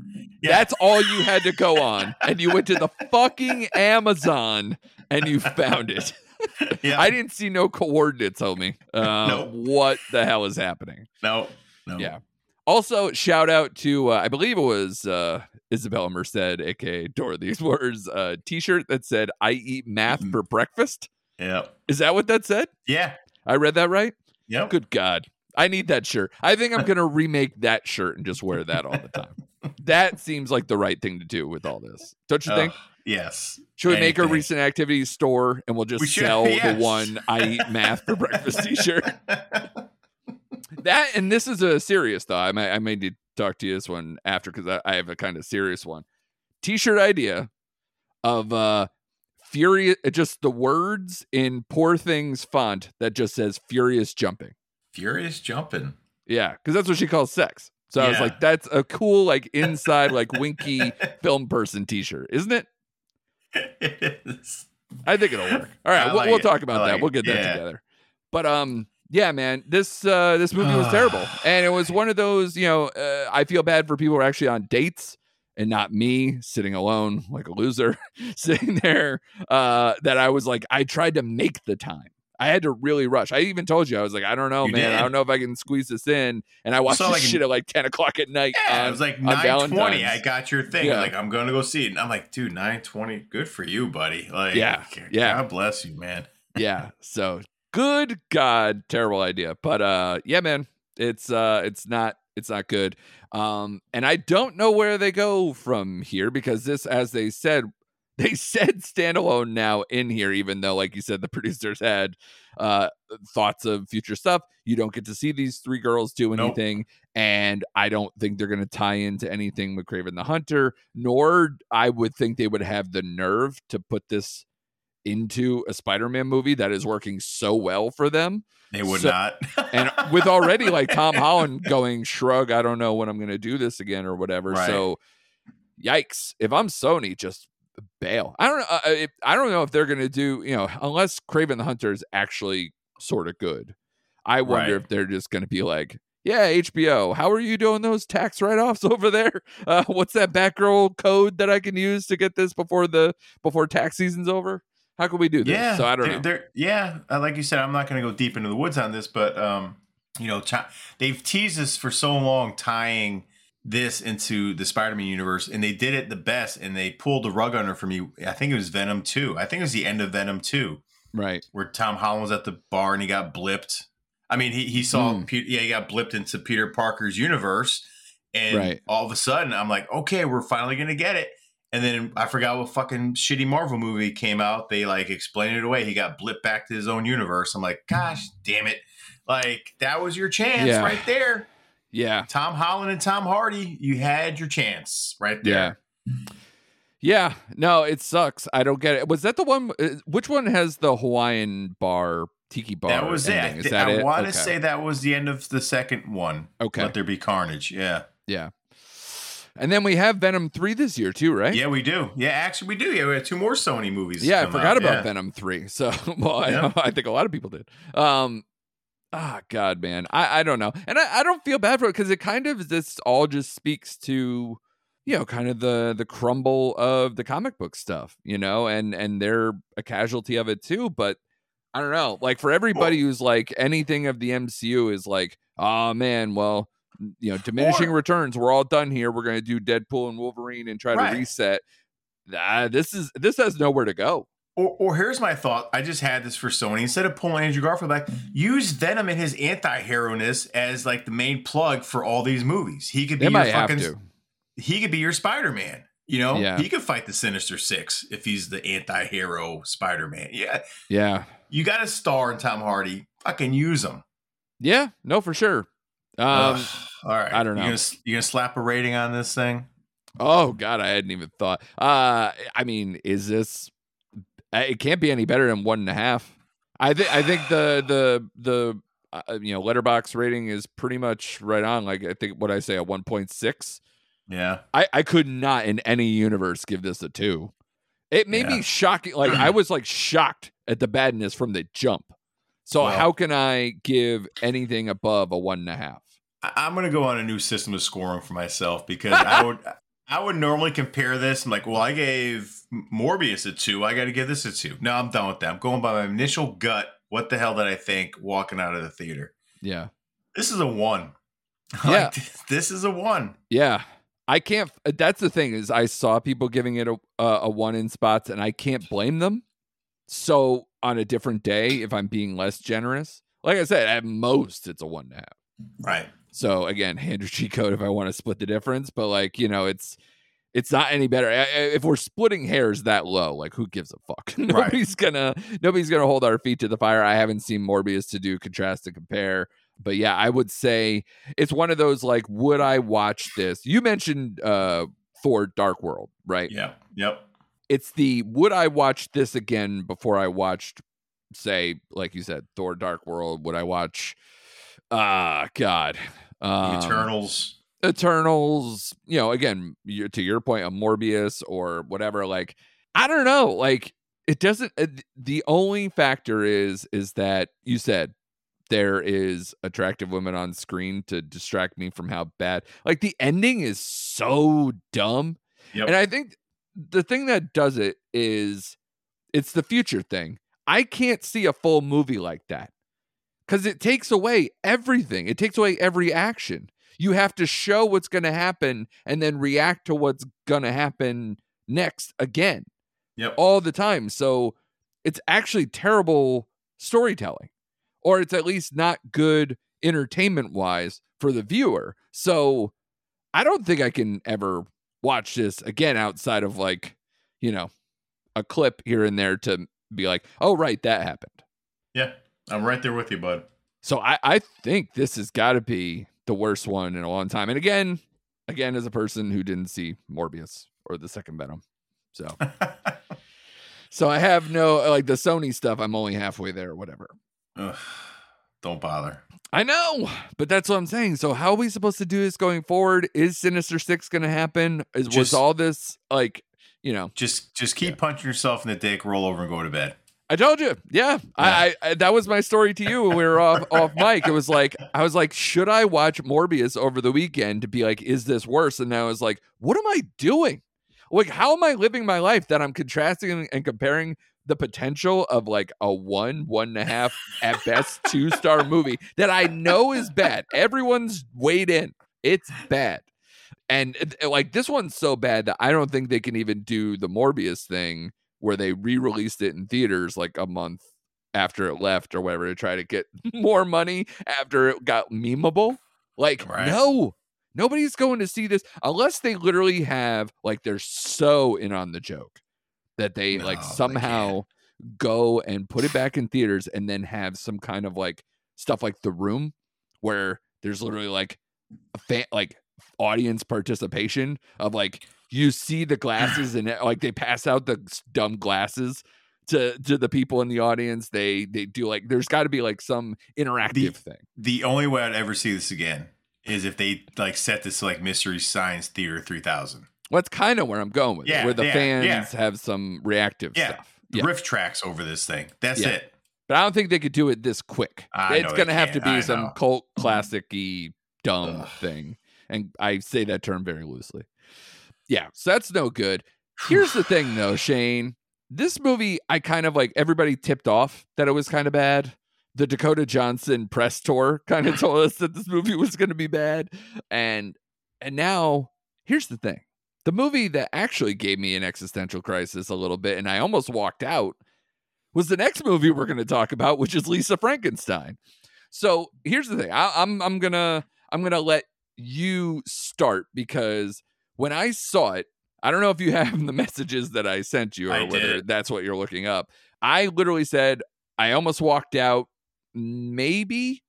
S2: Yeah.
S1: That's all you had to go on. And you went to the fucking Amazon and you found it.
S2: yeah.
S1: I didn't see no coordinates, homie. Uh,
S2: Nope.
S1: What the hell is happening?
S2: no, no.
S1: Yeah. Also, shout out to uh, I believe it was uh, Isabella Merced, aka Dorothy Explorer's uh, T-shirt that said "I eat math
S2: Mhm.
S1: for breakfast."
S2: Yep.
S1: Is that what that said?
S2: Yeah.
S1: I read that right.
S2: Yeah.
S1: Good God, I need that shirt. I think I'm gonna remake that shirt and just wear that all the time. that seems like the right thing to do with all this, don't you think?
S2: Yes.
S1: Should we make a recent activities store and we'll just
S2: We should,
S1: sell
S2: yes.
S1: the one "I eat math for breakfast" T-shirt? that and this is a serious thought. I might I may need to talk to you this one after because I, I have a kind of serious one. T-shirt idea of uh furious just the words in poor things font that just says furious jumping.
S2: Furious jumping.
S1: Yeah, because that's what she calls sex. So I was like, that's a cool, like inside, like winky film person T-shirt, isn't it?
S2: it is.
S1: I think it'll work. All right,
S2: I
S1: we'll,
S2: like
S1: we'll
S2: it.
S1: talk about
S2: I
S1: that.
S2: like
S1: We'll
S2: it.
S1: get that
S2: Yeah.
S1: together. But um, yeah, man, this uh this movie was terrible, and it was one of those. You know, uh, I feel bad for people who are actually on dates and not me sitting alone like a loser sitting there. Uh, that I was like, I tried to make the time. I had to really rush. I even told you I was like, I don't know,
S2: You
S1: man. I don't know if I can squeeze this in. And I watched this
S2: like,
S1: shit at like ten o'clock at night.
S2: Yeah,
S1: on-
S2: it was like nine twenty. I got your thing.
S1: Yeah.
S2: Like I'm gonna go see it. And I'm like, dude, nine twenty. Good for you, buddy. Like,
S1: Yeah, yeah.
S2: God bless you, man.
S1: yeah. So good God, terrible idea. But uh yeah, man, it's uh it's not it's not good. Um and I don't know where they go from here because this, as they said, they said standalone now in here, even though, like you said, the producers had uh thoughts of future stuff. You don't get to see these three girls do
S2: Nope.
S1: anything, and I don't think they're gonna tie into anything with Kraven the Hunter, nor I would think they would have the nerve to put this into a Spider-Man movie that is working so well for them.
S2: They would
S1: So-
S2: not.
S1: And with already like Tom Holland going shrug, I don't know when I'm going to do this again or whatever.
S2: Right.
S1: So yikes, if I'm Sony just bail. I don't know uh, if, I don't know if they're going to do, you know, unless Kraven the Hunter is actually sort of good. I wonder
S2: Right.
S1: if they're just going to be like yeah, HBO. How are you doing those tax write-offs over there? Uh, what's that Batgirl code that I can use to get this before the before tax season's over? How can we do this?
S2: Yeah.
S1: so I don't
S2: they're,
S1: know.
S2: They're, yeah. uh, Like you said, I'm not going to go deep into the woods on this, but um, you know, they've teased us for so long, tying this into the Spider-Man universe, and they did it the best. And they pulled the rug under for me. I think it was Venom Two. I think it was the end of Venom Two,
S1: Right.
S2: where Tom Holland was at the bar and he got blipped. I mean, he he saw. Pe- yeah, he got blipped into Peter Parker's universe, and
S1: Right.
S2: all of a sudden, I'm like, okay, we're finally gonna get it. And then I forgot what fucking shitty Marvel movie came out. They like explained it away. He got blipped back to his own universe. I'm like, gosh, damn it! Like that was your chance
S1: Yeah.
S2: right there.
S1: Yeah.
S2: Tom Holland and Tom Hardy, you had your chance right there.
S1: Yeah. No, it sucks. I don't get it. Was that the one? uh, Which one has the Hawaiian bar, tiki bar?
S2: that was
S1: ending?
S2: it.
S1: Is that
S2: I want to
S1: Okay.
S2: say that was the end of the second one.
S1: Okay.
S2: Let there be carnage. Yeah.
S1: Yeah. And then we have Venom 3 this year too, right?
S2: Yeah, we do. Yeah, actually, we do. Yeah, we have two more Sony movies.
S1: Yeah, I forgot
S2: out.
S1: about
S2: Yeah.
S1: Venom 3. So, well, I,
S2: Yeah.
S1: I think a lot of people did. Um Ah, God, man. I, I don't know. And I, I don't feel bad for it because it kind of this all just speaks to, you know, kind of the the crumble of the comic book stuff, you know, and and they're a casualty of it too. But I don't know. Like for everybody who's like anything of the MCU is like, oh man, well, you know, diminishing
S2: Or-
S1: returns. We're all done here. We're gonna do Deadpool and Wolverine and try
S2: Right.
S1: to reset. Ah, this is this has nowhere to go.
S2: Or, or here's my thought. I just had this for Sony. Instead of pulling Andrew Garfield back, use Venom and his anti-hero ness as like the main plug for all these movies. He could be
S1: They
S2: your fucking. He could be your Spider-Man. You know,
S1: Yeah.
S2: he could fight the Sinister Six if he's the anti-hero Spider-Man. Yeah,
S1: Yeah.
S2: you got a star in Tom Hardy. Fucking use him.
S1: Yeah, no, for sure. Um,
S2: Ugh. all right,
S1: I don't
S2: You
S1: know.
S2: gonna, you gonna slap a rating on this thing?
S1: oh God, I hadn't even thought. Uh, I mean, is this? uh, It can't be any better than one and a half. I think. I think the the the uh, you know Letterboxd rating is pretty much right on. Like I think what I say a one point six.
S2: Yeah.
S1: I I could not in any universe give this a two. It made
S2: Yeah.
S1: me shocking. Like I was like shocked at the badness from the jump. So how can I give anything above a one and a half?
S2: I'm gonna go on a new system of scoring for myself because I would I would normally compare this. I'm like, well, I gave Morbius a two. I got to give this a two. No, I'm done with that. I'm going by my initial gut. What the hell did I think walking out of the theater?
S1: Yeah.
S2: This is a one.
S1: Yeah.
S2: Like, this is a one.
S1: Yeah. I can't. That's the thing is, I saw people giving it a a, a one in spots, and I can't blame them. So on a different day, if I'm being less generous, like I said, at most it's a one and a half.
S2: Right.
S1: So again, hand your cheat code if I want to split the difference, but like you know, it's it's not any better I- I- if we're splitting hairs that low. Like who gives a fuck? nobody's gonna nobody's gonna hold our feet to the fire. I haven't seen Morbius to do contrast and compare, but yeah, I would say it's one of those like, would I watch this? You mentioned uh Thor: Dark World, right?
S2: Yep. Yep.
S1: It's the would I watch this again before I watched, say, like you said, Thor: Dark World? Would I watch? Ah, God. Um,
S2: Eternals.
S1: Eternals, you know, again, to your point, a Morbius or whatever. Like, I don't know. Like, it doesn't. uh, th- The only factor is is that you said there is attractive women on screen to distract me from how bad. Like, the ending is so dumb,
S2: Yep.
S1: and I think the thing that does it is it's the future thing. I can't see a full movie like that because it takes away everything. It takes away every action. You have to show what's going to happen and then react to what's going to happen next again
S2: Yep.
S1: all the time. So it's actually terrible storytelling, or it's at least not good entertainment wise for the viewer. So I don't think I can ever watch this again outside of like, you know, a clip here and there to be like, oh, right, that happened.
S2: Yeah. I'm right there with you, bud.
S1: So I, I think this has got to be the worst one in a long time. And again, again, as a person who didn't see Morbius or the second Venom, so so I have no like the Sony stuff. I'm only halfway there, or whatever.
S2: Ugh, don't bother.
S1: I know, but that's what I'm saying. So how are we supposed to do this going forward? Is Sinister Six going to happen? Is was all this like you know?
S2: Just just keep punching yourself in the dick, roll over, and go to bed.
S1: I told you. Yeah. I, I, I that was my story to you when we were off off mic. It was like I was like, should I watch Morbius over the weekend to be like, is this worse? And I was like, what am I doing? Like, how am I living my life that I'm contrasting and comparing the potential of like a one, one and a half at best two star movie that I know is bad. Everyone's weighed in. It's bad. And like this one's so bad that I don't think they can even do the Morbius thing where they re-released it in theaters like a month after it left or whatever to try to get more money after it got memeable. Like,
S2: Right.
S1: no, nobody's going to see this unless they literally have like they're so in on the joke that they
S2: No,
S1: like
S2: they
S1: somehow go and put it back in theaters and then have some kind of like stuff like the room where there's literally like a fan like audience participation of like you see the glasses and uh, like they pass out the dumb glasses to to the people in the audience they they do like there's got to be like some interactive thing
S2: The only way I'd ever see this again is if they like set this like Mystery Science Theater 3000.
S1: well, that's kind of where i'm going with it
S2: Yeah,
S1: where the
S2: yeah,
S1: fans
S2: yeah.
S1: have some reactive stuff
S2: The riff tracks over this thing. That's it.
S1: but i don't think they could do it this quick
S2: I
S1: it's gonna have to be
S2: I
S1: some
S2: know.
S1: cult mm-hmm. classic-y dumb
S2: Ugh.
S1: thing and i say that term very loosely yeah so that's no good Here's the thing, though, Shane. This movie, I kind of like everybody tipped off that it was kind of bad. The Dakota Johnson press tour kind of told us that this movie was going to be bad, and and now here's the thing: the movie that actually gave me an existential crisis a little bit, and I almost walked out, was the next movie we're going to talk about, which is Lisa Frankenstein. So here's the thing: I, I'm I'm gonna I'm gonna let you start because when I saw it, I don't know if you have the messages that I sent you or
S2: I
S1: whether
S2: did.
S1: that's what you're looking up. I literally said I almost walked out maybe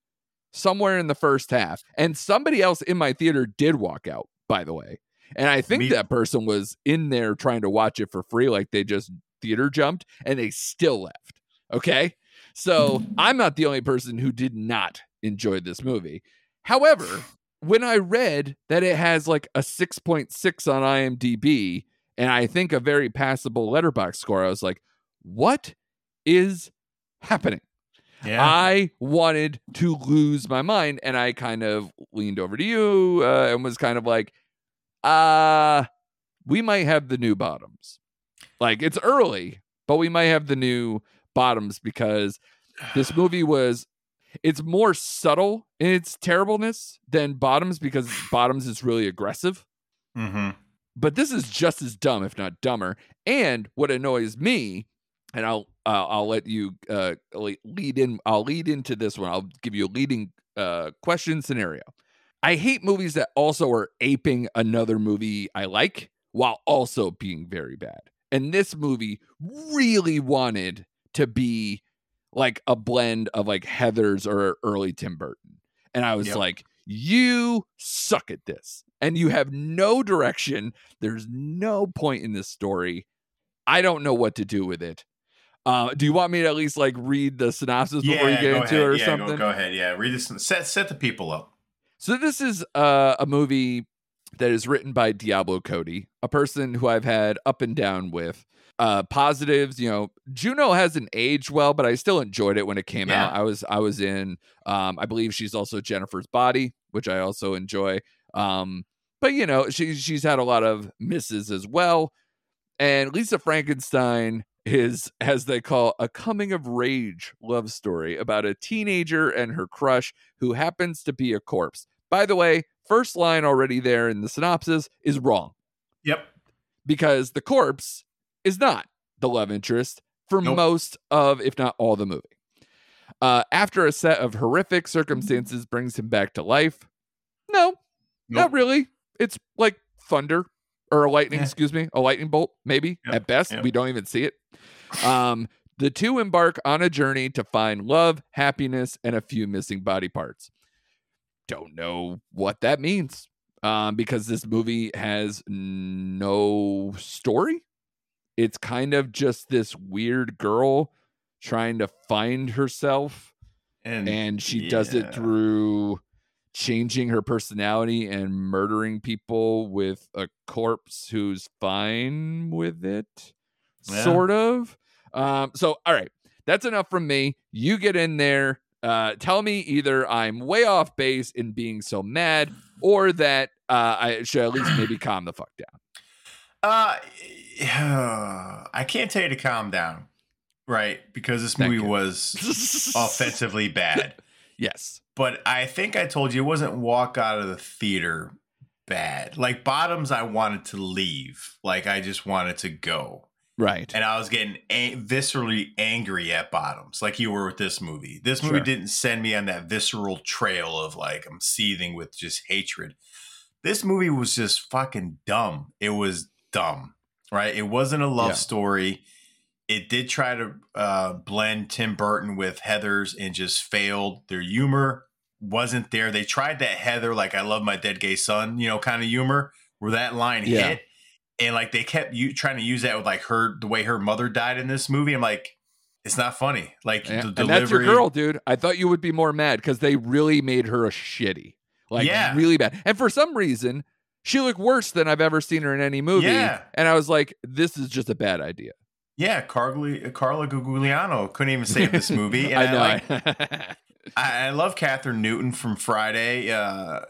S1: somewhere in the first half. And somebody else in my theater did walk out, by the way. And I think
S2: Me-
S1: that person was in there trying to watch it for free like they just theater jumped and they still left. Okay? So, I'm not the only person who did not enjoy this movie. However, when I read that it has like a 6.6 on IMDb and I think a very passable Letterboxd score, I was like, what is happening?
S2: Yeah.
S1: I wanted to lose my mind and I kind of leaned over to you uh, and was kind of like, uh, we might have the new bottoms. Like it's early, but we might have the new bottoms because this movie was it's more subtle in its terribleness than Bottoms because Bottoms is really aggressive.
S2: Mm-hmm.
S1: But this is just as dumb, if not dumber. And what annoys me, and I'll uh, I'll let you uh, lead in. I'll lead into this one. I'll give you a leading uh, question scenario. I hate movies that also are aping another movie I like while also being very bad. And this movie really wanted to be like a blend of like Heathers or early Tim Burton. And I was yep. like, you suck at this. And you have no direction. There's no point in this story. I don't know what to do with it. Uh, do you want me to at least like read the synopsis
S2: yeah,
S1: before you get into
S2: ahead.
S1: it or
S2: yeah,
S1: something?
S2: Go, go, ahead. Yeah, read this. Set set the people up.
S1: So this is uh, a movie that is written by Diablo Cody, a person who I've had up and down with uh positives you know juno hasn't aged well but i still enjoyed it when it came yeah. out i was i was in um i believe she's also jennifer's body which i also enjoy um but you know she she's had a lot of misses as well and lisa frankenstein is as they call a coming of rage love story about a teenager and her crush who happens to be a corpse. By the way first line already there in the synopsis is wrong.
S2: Yep.
S1: Because the corpse is not the love interest for nope. most of, if not all, the movie. Uh, after a set of horrific circumstances brings him back to life, no, nope. not really. It's like thunder or a lightning, yeah. excuse me, a lightning bolt, maybe yep. at best. Yep. We don't even see it. Um, the two embark on a journey to find love, happiness, and a few missing body parts. Don't know what that means um, because this movie has no story it's kind of just this weird girl trying to find herself and, and she yeah. does it through changing her personality and murdering people with a corpse who's fine with it yeah. sort of um so all right that's enough from me you get in there uh tell me either i'm way off base in being so mad or that uh i should at least maybe calm the fuck down
S2: uh I can't tell you to calm down, right? Because this movie was offensively bad.
S1: Yes.
S2: But I think I told you it wasn't walk out of the theater bad. Like bottoms, I wanted to leave. Like I just wanted to go.
S1: Right.
S2: And I was getting a- viscerally angry at bottoms, like you were with this movie. This movie sure. didn't send me on that visceral trail of like I'm seething with just hatred. This movie was just fucking dumb. It was dumb right? It wasn't a love yeah. story. It did try to uh, blend Tim Burton with Heather's and just failed. Their humor wasn't there. They tried that Heather, like I love my dead gay son, you know, kind of humor where that line yeah. hit. And like they kept you trying to use that with like her the way her mother died in this movie. I'm like, it's not funny. Like
S1: yeah. and that's your girl, dude. I thought you would be more mad because they really made her a shitty, like yeah. really bad. And for some reason, she looked worse than I've ever seen her in any movie. Yeah. And I was like, this is just a bad idea.
S2: Yeah, Carly, Carla Gugino couldn't even save this movie. And I know. I, like, I, love Kathryn Newton from Friday uh,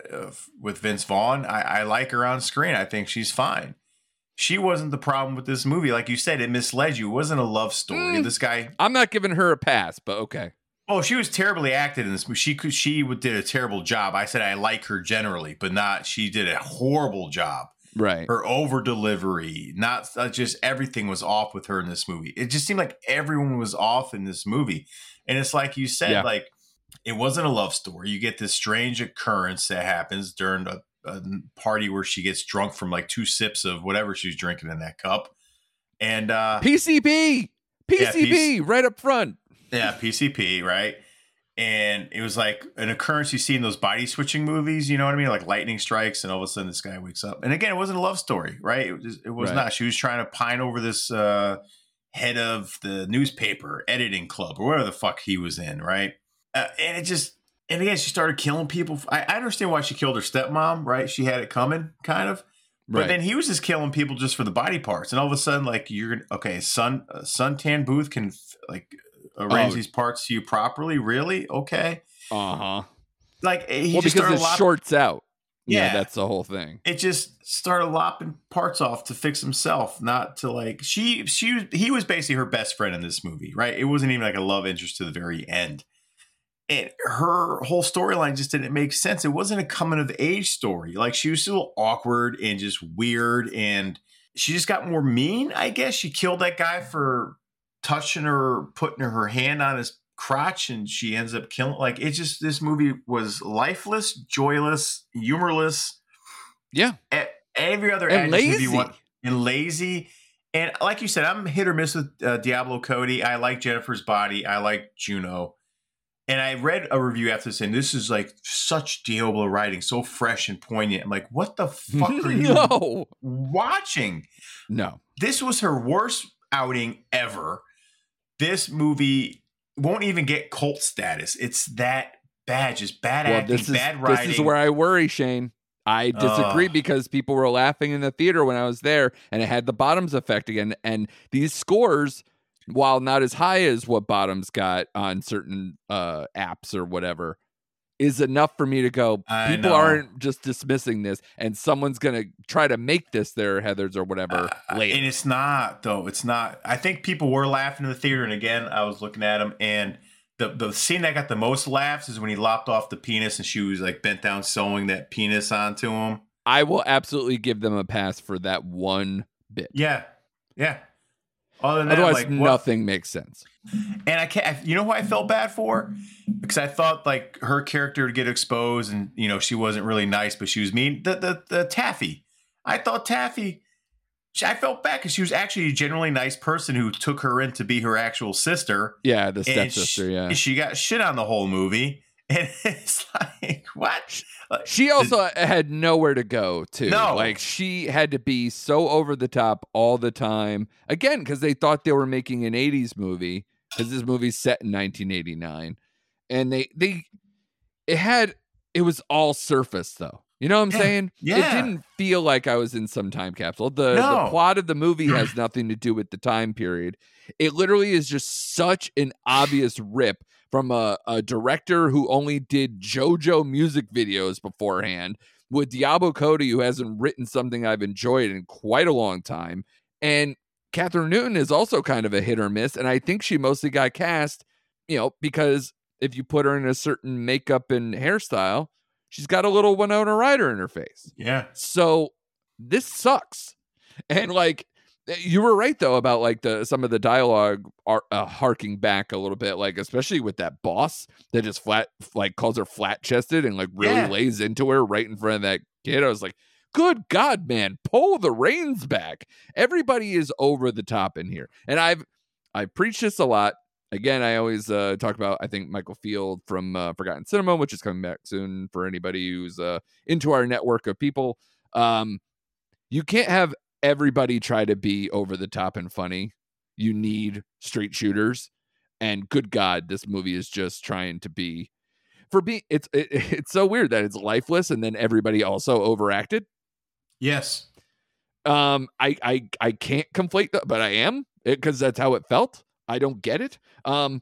S2: with Vince Vaughn. I, I like her on screen. I think she's fine. She wasn't the problem with this movie. Like you said, it misled you. It wasn't a love story. Mm, this guy.
S1: I'm not giving her a pass, but okay.
S2: Oh, she was terribly acted in this movie. She could, she did a terrible job. I said I like her generally, but not. She did a horrible job.
S1: Right.
S2: Her over delivery, not uh, just everything was off with her in this movie. It just seemed like everyone was off in this movie, and it's like you said, yeah. like it wasn't a love story. You get this strange occurrence that happens during a, a party where she gets drunk from like two sips of whatever she's drinking in that cup, and uh
S1: PCB, PCP, yeah, right up front.
S2: Yeah, PCP, right? And it was like an occurrence you see in those body switching movies, you know what I mean? Like lightning strikes, and all of a sudden this guy wakes up. And again, it wasn't a love story, right? It was, it was right. not. She was trying to pine over this uh, head of the newspaper editing club or whatever the fuck he was in, right? Uh, and it just, and again, she started killing people. I, I understand why she killed her stepmom, right? She had it coming, kind of. But right. then he was just killing people just for the body parts, and all of a sudden, like you're okay, sun uh, suntan booth can like arrange oh. these parts to you properly. Really? Okay.
S1: Uh huh.
S2: Like he
S1: well,
S2: just
S1: because it
S2: lop-
S1: shorts out. Yeah. yeah, that's the whole thing.
S2: It just started lopping parts off to fix himself, not to like she she he was basically her best friend in this movie, right? It wasn't even like a love interest to the very end. and her whole storyline just didn't make sense. It wasn't a coming of age story. Like she was still awkward and just weird, and she just got more mean. I guess she killed that guy for touching her, putting her hand on his crotch, and she ends up killing. Like it just this movie was lifeless, joyless, humorless.
S1: Yeah,
S2: every other
S1: and lazy.
S2: Want, and lazy. And like you said, I'm hit or miss with uh, Diablo Cody. I like Jennifer's Body. I like Juno. And I read a review after saying this is like such Diablo writing, so fresh and poignant. I'm like, what the fuck are you
S1: no.
S2: watching?
S1: No.
S2: This was her worst outing ever. This movie won't even get cult status. It's that bad, just bad well, acting,
S1: this is,
S2: bad writing.
S1: This is where I worry, Shane. I disagree uh, because people were laughing in the theater when I was there, and it had the bottoms effect again. And these scores while not as high as what Bottoms got on certain uh, apps or whatever, is enough for me to go.
S2: I
S1: people
S2: know.
S1: aren't just dismissing this, and someone's gonna try to make this their Heather's or whatever
S2: uh,
S1: later.
S2: And it's not though. It's not. I think people were laughing in the theater, and again, I was looking at them, and the the scene that got the most laughs is when he lopped off the penis, and she was like bent down sewing that penis onto him.
S1: I will absolutely give them a pass for that one bit.
S2: Yeah, yeah.
S1: Other than Otherwise, that, like, nothing what? makes sense.
S2: And I can't. You know who I felt bad for? Because I thought like her character would get exposed, and you know she wasn't really nice, but she was mean. The the, the Taffy. I thought Taffy. I felt bad because she was actually a generally nice person who took her in to be her actual sister.
S1: Yeah, the stepsister. Yeah,
S2: she got shit on the whole movie, and it's like what?
S1: She also had nowhere to go too.
S2: No.
S1: Like she had to be so over the top all the time. Again, because they thought they were making an 80s movie, because this movie's set in 1989. And they they it had it was all surface though. You know what I'm
S2: yeah.
S1: saying?
S2: Yeah.
S1: It didn't feel like I was in some time capsule. The,
S2: no.
S1: the plot of the movie has nothing to do with the time period. It literally is just such an obvious rip from a, a director who only did JoJo music videos beforehand, with Diablo Cody, who hasn't written something I've enjoyed in quite a long time. And Kathryn Newton is also kind of a hit or miss. And I think she mostly got cast, you know, because if you put her in a certain makeup and hairstyle, she's got a little Winona Ryder in her face.
S2: Yeah.
S1: So this sucks. And like, Eh, you were right though about like the some of the dialogue are uh, harking back a little bit, like especially with that boss that just flat like calls her flat chested and like really
S2: Yeah.
S1: lays into her right in front of that kid. I was like, good God, man, pull the reins back. Everybody is over the top in here, and I've I preach this a lot. Again, I always uh, talk about I think Michael Field from uh, Forgotten Cinema, which is coming back soon for anybody who's uh, into our network of people. Um, you can't have everybody try to be over the top and funny. You need straight shooters, and good God, this movie is just trying to be. For me, it's it, it's so weird that it's lifeless, and then everybody also overacted.
S2: Yes.
S1: Um, I I I can't conflate that, but I am because that's how it felt. I don't get it. Um,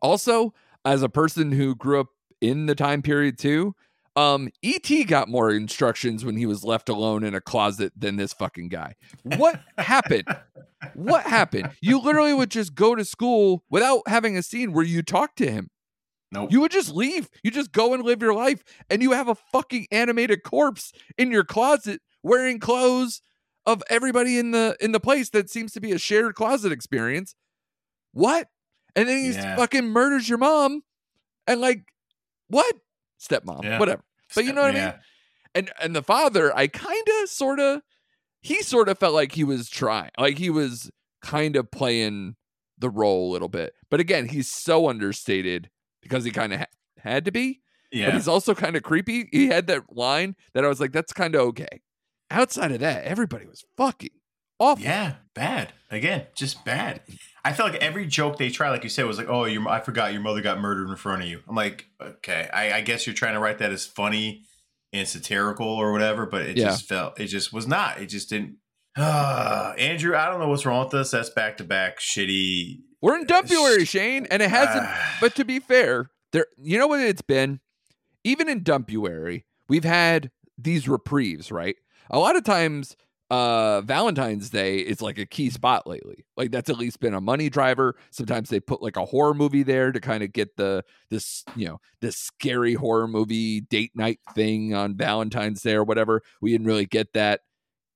S1: also, as a person who grew up in the time period too, um, E.T. got more instructions when he was left alone in a closet than this fucking guy. What happened? What happened? You literally would just go to school without having a scene where you talk to him.
S2: Nope.
S1: You would just leave. You just go and live your life, and you have a fucking animated corpse in your closet wearing clothes of everybody in the in the place that seems to be a shared closet experience. What? And then he
S2: Yeah.
S1: fucking murders your mom, and like, what? Stepmom,
S2: Yeah.
S1: whatever. But you know what I mean? And and the father, I kind of sort of he sort of felt like he was trying. Like he was kind of playing the role a little bit. But again, he's so understated because he kind of ha- had to be. But
S2: Yeah.
S1: he's also kind of creepy. He had that line that I was like that's kind of okay. Outside of that, everybody was fucking awful.
S2: Yeah, bad. Again, just bad. I feel like every joke they try, like you said, was like, "Oh, your I forgot your mother got murdered in front of you." I'm like, okay, I, I guess you're trying to write that as funny and satirical or whatever, but it
S1: Yeah.
S2: just felt it just was not. It just didn't. Andrew, I don't know what's wrong with us. That's back to back shitty.
S1: We're in February, Shane, and it hasn't. But to be fair, there you know what it's been? Even in Dumpuary, we've had these reprieves, right? A lot of times uh Valentine's Day is like a key spot lately. Like that's at least been a money driver. Sometimes they put like a horror movie there to kind of get the this, you know, this scary horror movie date night thing on Valentine's Day or whatever. We didn't really get that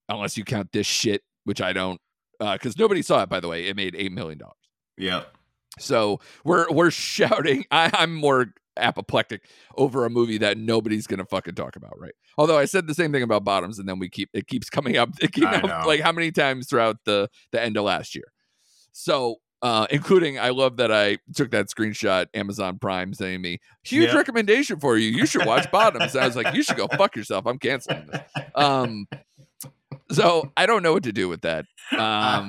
S1: unless you count this shit, which I don't uh cuz nobody saw it by the way. It made 8 million dollars.
S2: Yep.
S1: So we're we're shouting. I, I'm more apoplectic over a movie that nobody's gonna fucking talk about, right? Although I said the same thing about Bottoms, and then we keep it keeps coming up. It came up like how many times throughout the the end of last year. So uh including I love that I took that screenshot Amazon Prime saying me huge
S2: Yeah.
S1: recommendation for you. You should watch Bottoms. And I was like, you should go fuck yourself. I'm canceling this. Um so I don't know what to do with that. Um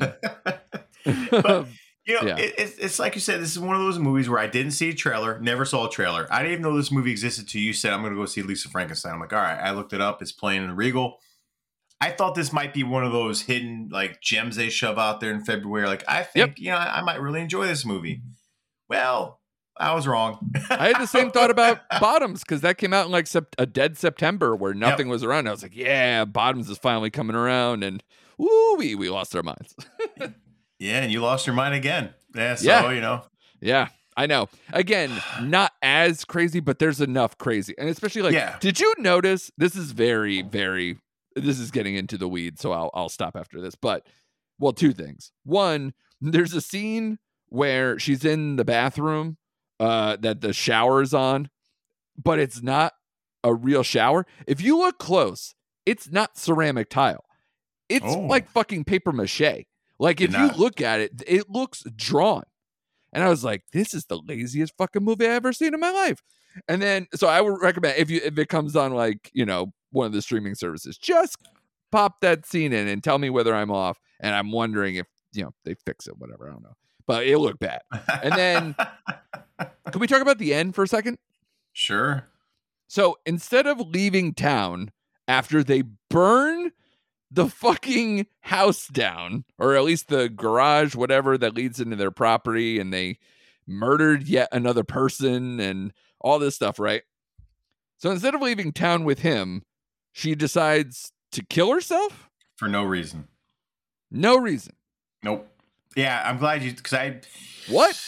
S2: But- You know,
S1: Yeah.
S2: it, it's, it's like you said. This is one of those movies where I didn't see a trailer, never saw a trailer. I didn't even know this movie existed till you said I'm going to go see Lisa Frankenstein. I'm like, all right. I looked it up. It's playing in Regal. I thought this might be one of those hidden like gems they shove out there in February. Like, I think you know I, I might really enjoy this movie. Well, I was wrong.
S1: I had the same thought about Bottoms because that came out in like sept- a dead September where nothing was around. I was like, yeah, Bottoms is finally coming around, and woo, we we lost our minds.
S2: yeah, and you lost your mind again. Yeah, so
S1: Yeah.
S2: you know,
S1: yeah, I know. Again, not as crazy, but there's enough crazy, and especially like,
S2: Yeah.
S1: did you notice? This is very, very. This is getting into the weeds, so I'll I'll stop after this. But well, two things. One, there's a scene where she's in the bathroom uh, that the shower is on, but it's not a real shower. If you look close, it's not ceramic tile. It's
S2: Oh.
S1: like fucking paper mache. Like if you look at it, it looks drawn. And I was like, this is the laziest fucking movie I've ever seen in my life. And then so I would recommend if you if it comes on like, you know, one of the streaming services, just pop that scene in and tell me whether I'm off. And I'm wondering if, you know, they fix it, whatever. I don't know. But it looked bad. And then- Can we talk about the end for a second?
S2: sure.
S1: So instead of leaving town after they burn the fucking house down, or at least the garage, whatever that leads into their property, and they murdered yet another person and all this stuff, right? So instead of leaving town with him, she decides to kill herself?
S2: For no reason.
S1: No reason.
S2: Nope. Yeah, I'm glad you because I
S1: What?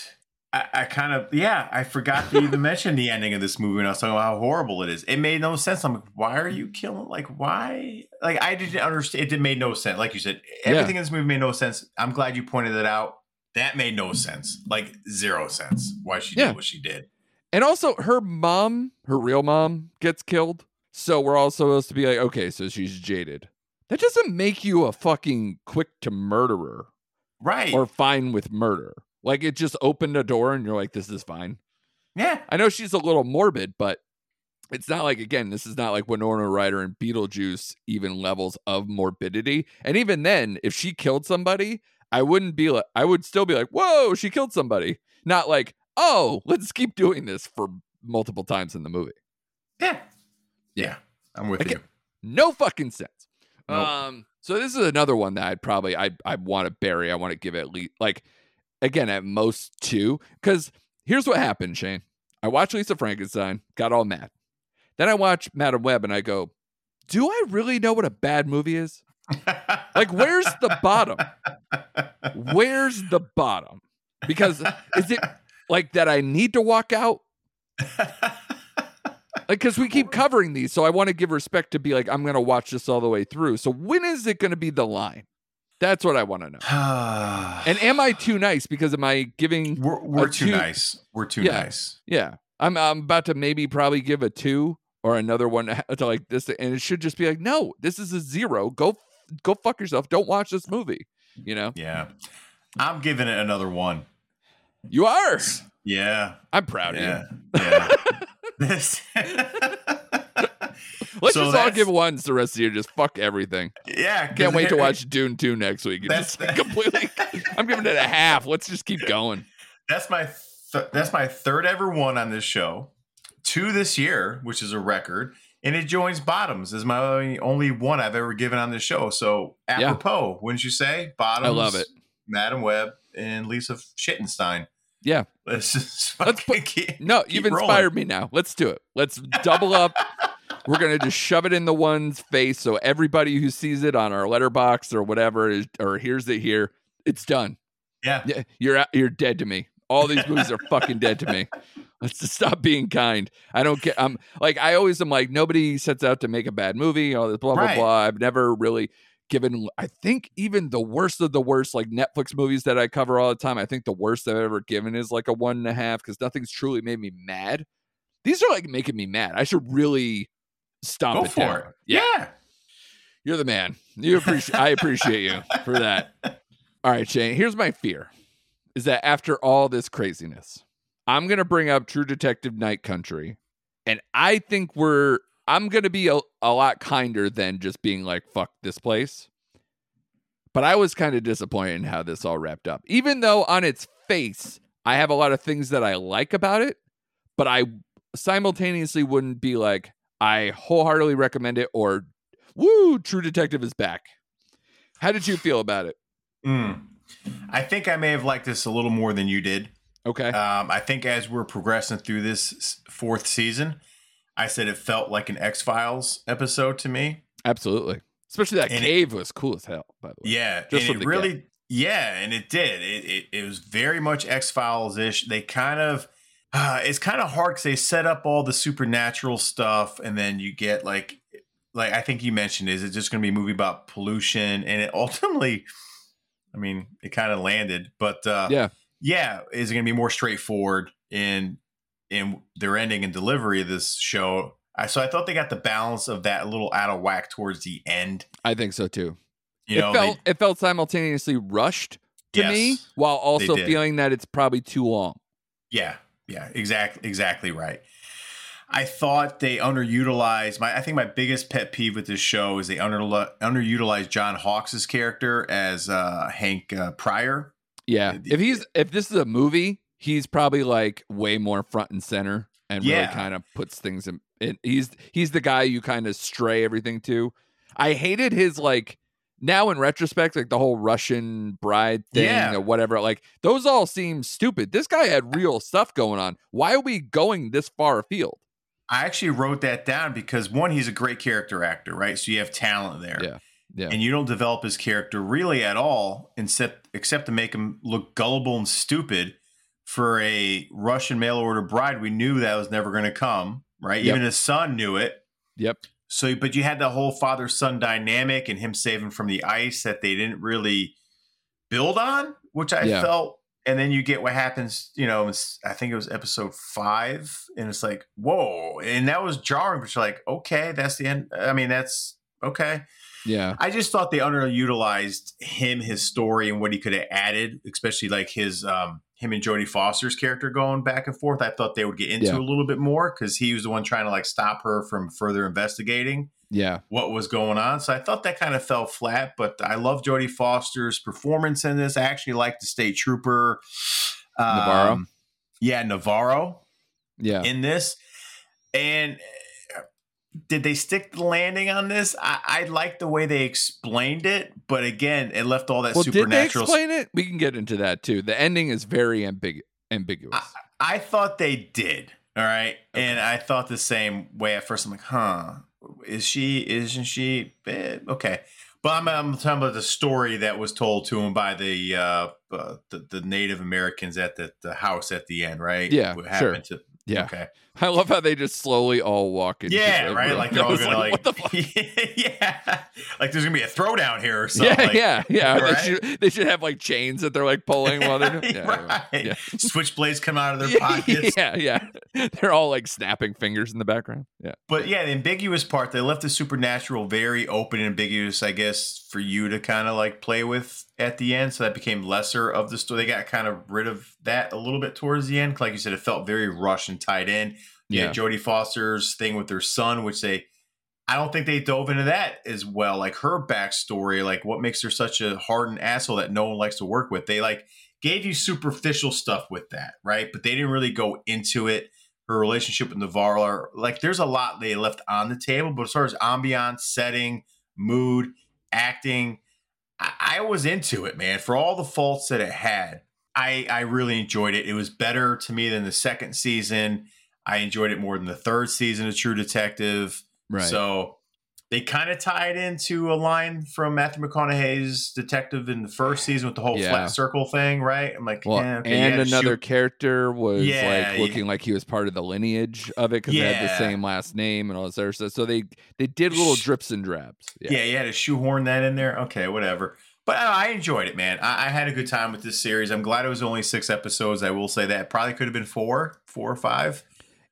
S2: I, I kind of yeah, I forgot to even mention the ending of this movie when I was talking about how horrible it is. It made no sense. I'm like, why are you killing? Like, why? Like, I didn't understand. It made no sense. Like you said, everything in this movie made no sense. I'm glad you pointed that out. That made no sense. Like zero sense. Why she
S1: Yeah.
S2: did what she did.
S1: And also, her mom, her real mom, gets killed. So we're all supposed to be like, okay, so she's jaded. That doesn't make you a fucking quick to murderer
S2: Right.
S1: or fine with murder. Like it just opened a door and you're like, this is fine.
S2: yeah.
S1: I know she's a little morbid, but it's not like again, this is not like Winona Ryder and Beetlejuice even levels of morbidity. And even then, if she killed somebody, I wouldn't be like I would still be like, whoa, she killed somebody. Not like, oh, let's keep doing this for multiple times in the movie.
S2: Yeah.
S1: Yeah.
S2: Yeah. I'm with
S1: Okay.
S2: you.
S1: No fucking sense.
S2: Nope.
S1: Um, so this is another one that I'd probably I I want to bury. I want to give it at least like again at most two. Because here's what happened, Shane. I watched Lisa Frankenstein, got all mad. Then I watched Madame Web, and I go, "Do I really know what a bad movie is? Like, where's the bottom? Where's the bottom? Because is it like that? I need to walk out like because we keep covering these so i want to give respect to be like i'm gonna watch this all the way through so when is it gonna be the line that's what i want to know and am i too nice because am i giving
S2: we're, we're
S1: a
S2: too nice. We're too
S1: Yeah.
S2: nice.
S1: yeah i'm i'm about to maybe probably give a two or another one to like this and it should just be like no this is a zero go go fuck yourself don't watch this movie you know
S2: Yeah. I'm giving it another one.
S1: you are
S2: Yeah.
S1: i'm proud of
S2: Yeah.
S1: you
S2: Yeah. this.
S1: let's
S2: So
S1: just all give ones the rest of the year just fuck everything
S2: Yeah.
S1: can't wait to watch dune 2 next week
S2: That's
S1: completely i'm giving it a half let's just keep going
S2: That's my th- that's my third ever one on this show. Two this year, which is a record, and it joins Bottoms as my only, only one I've ever given on this show. So
S1: Yeah.
S2: apropos, wouldn't you say? Bottoms.
S1: I love it.
S2: Madame Web and Lisa Schittenstein.
S1: Yeah.
S2: Let's just
S1: Let's put-
S2: keep-
S1: No,
S2: keep
S1: you've
S2: rolling.
S1: inspired me now. Let's do it. Let's double up. We're gonna just shove it in the one's face so everybody who sees it on our Letterboxd or whatever is or hears it here, it's done.
S2: Yeah.
S1: Yeah, you're out, you're dead to me. All these movies are fucking dead to me. Let's just stop being kind. I don't get. I'm like I always am like nobody sets out to make a bad movie. All this blah blah
S2: Right.
S1: blah. I've never really given. I think even the worst of the worst, like Netflix movies that I cover all the time. I think the worst I've ever given is like a one and a half because nothing's truly made me mad. These are like making me mad. I should really stomp
S2: Go
S1: it
S2: for
S1: down.
S2: it. Yeah.
S1: You're the man. You appreciate I appreciate you for that. All right, Shane. Here's my fear is that after all this craziness, I'm gonna bring up True Detective Night Country. And I think we're I'm gonna be a, a lot kinder than just being like, fuck this place. But I was kind of disappointed in how this all wrapped up. Even though on its face, I have a lot of things that I like about it, but I simultaneously wouldn't be like, I wholeheartedly recommend it or woo, True Detective is back. How did you feel about it?
S2: Mm. I think I may have liked this a little more than you did.
S1: Okay.
S2: Um, I think as we're progressing through this fourth season, I said it felt like an X Files episode to me.
S1: Absolutely. Especially that
S2: and it-
S1: cave was cool as hell, by the way.
S2: Yeah,
S1: Just
S2: and it really, yeah, and it did. It it, it was very much X Files ish. They kind of, uh, it's kind of hard because they set up all the supernatural stuff, and then you get like, like I think you mentioned, is it just going to be a movie about pollution? And it ultimately, I mean, it kind of landed, but uh,
S1: Yeah.
S2: yeah, is it going to be more straightforward in in their ending and delivery of this show? I, so I thought they got the balance of that a little out of whack towards the end.
S1: I think so too.
S2: You
S1: it
S2: know,
S1: felt
S2: they-
S1: it felt simultaneously rushed to me while also feeling that it's probably too long.
S2: Yeah, yeah, exactly, exactly right. I thought they underutilized my. I think my biggest pet peeve with this show is they under underutilized John Hawkes' character as uh, Hank uh, Prior.
S1: Yeah. If he's if this is a movie, he's probably like way more front and center and really
S2: Yeah.
S1: kind of puts things in, in he's he's the guy you kind of stray everything to. I hated his like now in retrospect, like the whole Russian bride thing
S2: Yeah.
S1: or whatever, like those all seem stupid. This guy had real stuff going on. Why are we going this far afield?
S2: I actually wrote that down because one, he's a great character actor, right? So you have talent there.
S1: Yeah, yeah.
S2: And you don't develop his character really at all, except except to make him look gullible and stupid for a Russian mail order bride. We knew that was never going to come, right?
S1: Yep.
S2: Even his son knew it.
S1: Yep.
S2: So, but you had the whole father son dynamic and him saving from the ice that they didn't really build on, which I
S1: Yeah.
S2: felt. And then you get what happens, you know, I think it was episode five, and it's like, whoa. And that was jarring, but you're like, okay, that's the end. I mean, that's okay.
S1: Yeah.
S2: I just thought they underutilized him, his story, and what he could have added, especially like his um him and Jodie Foster's character going back and forth. I thought they would get into
S1: Yeah.
S2: a little bit more because he was the one trying to like stop her from further investigating
S1: Yeah.
S2: what was going on. So I thought that kind of fell flat, but I love Jodie Foster's performance in this. I actually like the state trooper um,
S1: Navarro?
S2: Yeah, Navarro
S1: Yeah.
S2: in this. And did they stick the landing on this? I, I like the way they explained it, but again, it left all that
S1: well, did they
S2: supernatural.
S1: explain it? We can get into that too. The ending is very ambig- ambiguous.
S2: I thought they did. All right. And I thought the same way at first. I'm like, huh, is she, isn't she? Eh, okay. But I'm, I'm talking about the story that was told to him by the uh, uh the, the Native Americans at the, the house at the end, right?
S1: Yeah,
S2: What
S1: sure.
S2: happened to
S1: yeah.
S2: okay.
S1: I love how they just slowly all walk in.
S2: Yeah, right. Like they're all gonna like,
S1: what the fuck?
S2: yeah, like there's gonna be a throwdown here or something.
S1: Yeah,
S2: like,
S1: yeah, yeah. They, should, they should have like chains that they're like pulling while they're. Yeah,
S2: right.
S1: yeah.
S2: Switchblades come out of their
S1: yeah,
S2: pockets.
S1: yeah, yeah. They're all like snapping fingers in the background. Yeah,
S2: But yeah, the ambiguous part, they left the supernatural very open and ambiguous, I guess, for you to kind of like play with at the end. So that became lesser of the story. They got kind of rid of that a little bit towards the end. Like you said, it felt very rushed and tied in. Yeah, Jodie Foster's thing with their son, which they I don't think they dove into that as well. Like her backstory, like what makes her such a hardened asshole that no one likes to work with. They like gave you superficial stuff with that, right? But they didn't really go into it. Her relationship with Navarro, like there's a lot they left on the table. But as far as ambiance, setting, mood, acting, I, I was into it, man. For all the faults that it had, I I really enjoyed it. It was better to me than the second season. I enjoyed it more than the third season of True Detective.
S1: Right.
S2: So they kind of tied into a line from Matthew McConaughey's detective in the first season with the whole
S1: Yeah.
S2: flat circle thing, right? I'm like,
S1: Well,
S2: yeah, okay,
S1: and another
S2: shoot-
S1: character was
S2: Yeah,
S1: like looking like he was part of the lineage of it because they had the same last name and all this other stuff. So they they did little drips and drabs.
S2: yeah. you had to shoehorn that in there. Okay, whatever. But I, I enjoyed it, man. I, I had a good time with this series. I'm glad it was only six episodes. I will say that probably could have been four, four or five.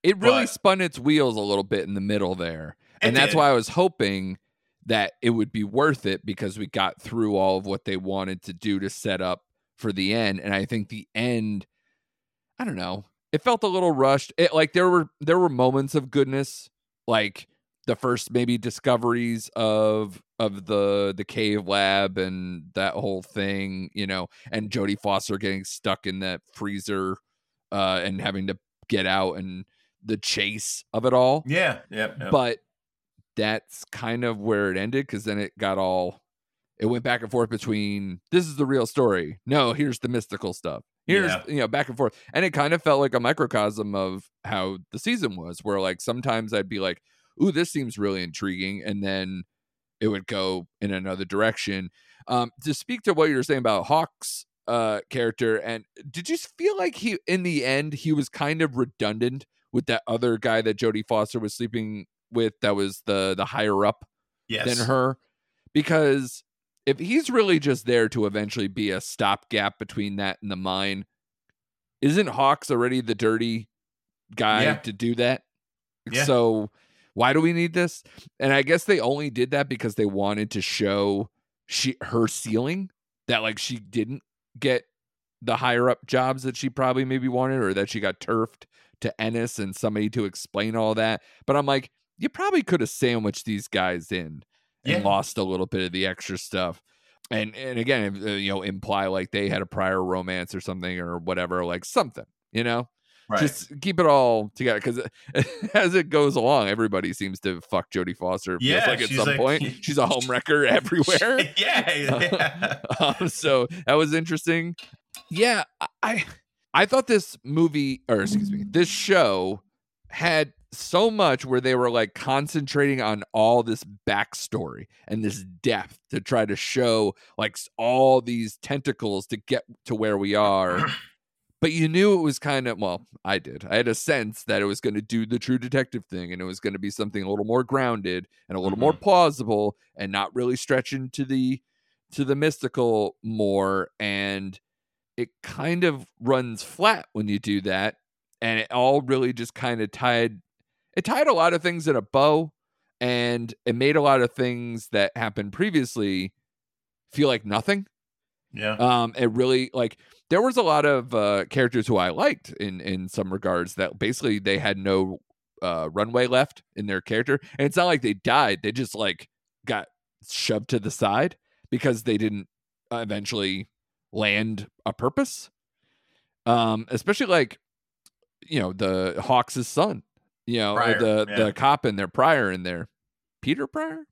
S1: It really
S2: But-
S1: spun its wheels a little bit in the middle there. And that's
S2: did.
S1: why I was hoping that it would be worth it because we got through all of what they wanted to do to set up for the end. And I think the end, I don't know, it felt a little rushed. It like there were there were moments of goodness, like the first maybe discoveries of of the the cave lab and that whole thing, you know, and Jodie Foster getting stuck in that freezer uh and having to get out and the chase of it all.
S2: Yeah, yeah, yeah.
S1: but that's kind of where it ended because then it got all it went back and forth between this is the real story. No here's the mystical stuff. Here's
S2: Yeah.
S1: you know back and forth. And it kind of felt like a microcosm of how the season was where like sometimes i'd be like ooh this seems really intriguing and then it would go in another direction. Um to speak to what you were saying about hawkes' uh character and did you feel like he in the end he was kind of redundant with that other guy that jodie foster was sleeping with that was the the higher up
S2: yes.
S1: than her because if he's really just there to eventually be a stopgap between that and the mine isn't hawkes already the dirty guy
S2: Yeah.
S1: to do that
S2: Yeah.
S1: so why do we need this and i guess they only did that because they wanted to show she her ceiling that like she didn't get the higher up jobs that she probably maybe wanted or that she got turfed to Ennis and somebody to explain all that. But I'm like, you probably could have sandwiched these guys in and
S2: Yeah.
S1: lost a little bit of the extra stuff. And and again, uh, you know, imply like they had a prior romance or something or whatever, like something, you know,
S2: right.
S1: just keep it all together because as it goes along, everybody seems to fuck Jodie Foster. feels
S2: Yeah,
S1: like at some
S2: like-
S1: point she's a homewrecker everywhere.
S2: yeah, yeah.
S1: um, so that was interesting. Yeah, I I thought this movie or excuse me, this show had so much where they were like concentrating on all this backstory and this depth to try to show like all these tentacles to get to where we are. But you knew it was kind of well, I did. I had a sense that it was going to do the true detective thing and it was going to be something a little more grounded and a little more mm-hmm. plausible and not really stretch into the to the mystical more and it kind of runs flat when you do that and it all really just kind of tied it tied a lot of things in a bow and it made a lot of things that happened previously feel like nothing
S2: yeah.
S1: um it really like there was a lot of uh characters who i liked in in some regards that basically they had no uh runway left in their character and it's not like they died they just like got shoved to the side because they didn't eventually land a purpose um especially like you know the hawkes' son you know
S2: Prior,
S1: the
S2: yeah.
S1: the cop in there prior in there peter prior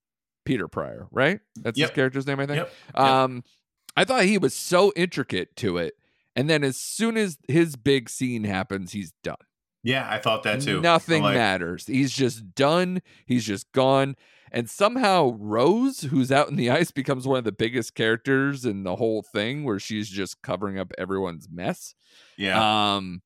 S1: peter prior right that's his character's name i think
S2: Yep.
S1: um i thought he was so intricate to it and then as soon as his big scene happens he's done
S2: Yeah, I thought that too.
S1: Nothing
S2: like,
S1: matters. He's just done. He's just gone. And somehow Rose, who's out in the ice, becomes one of the biggest characters in the whole thing, where she's just covering up everyone's mess.
S2: Yeah.
S1: Um.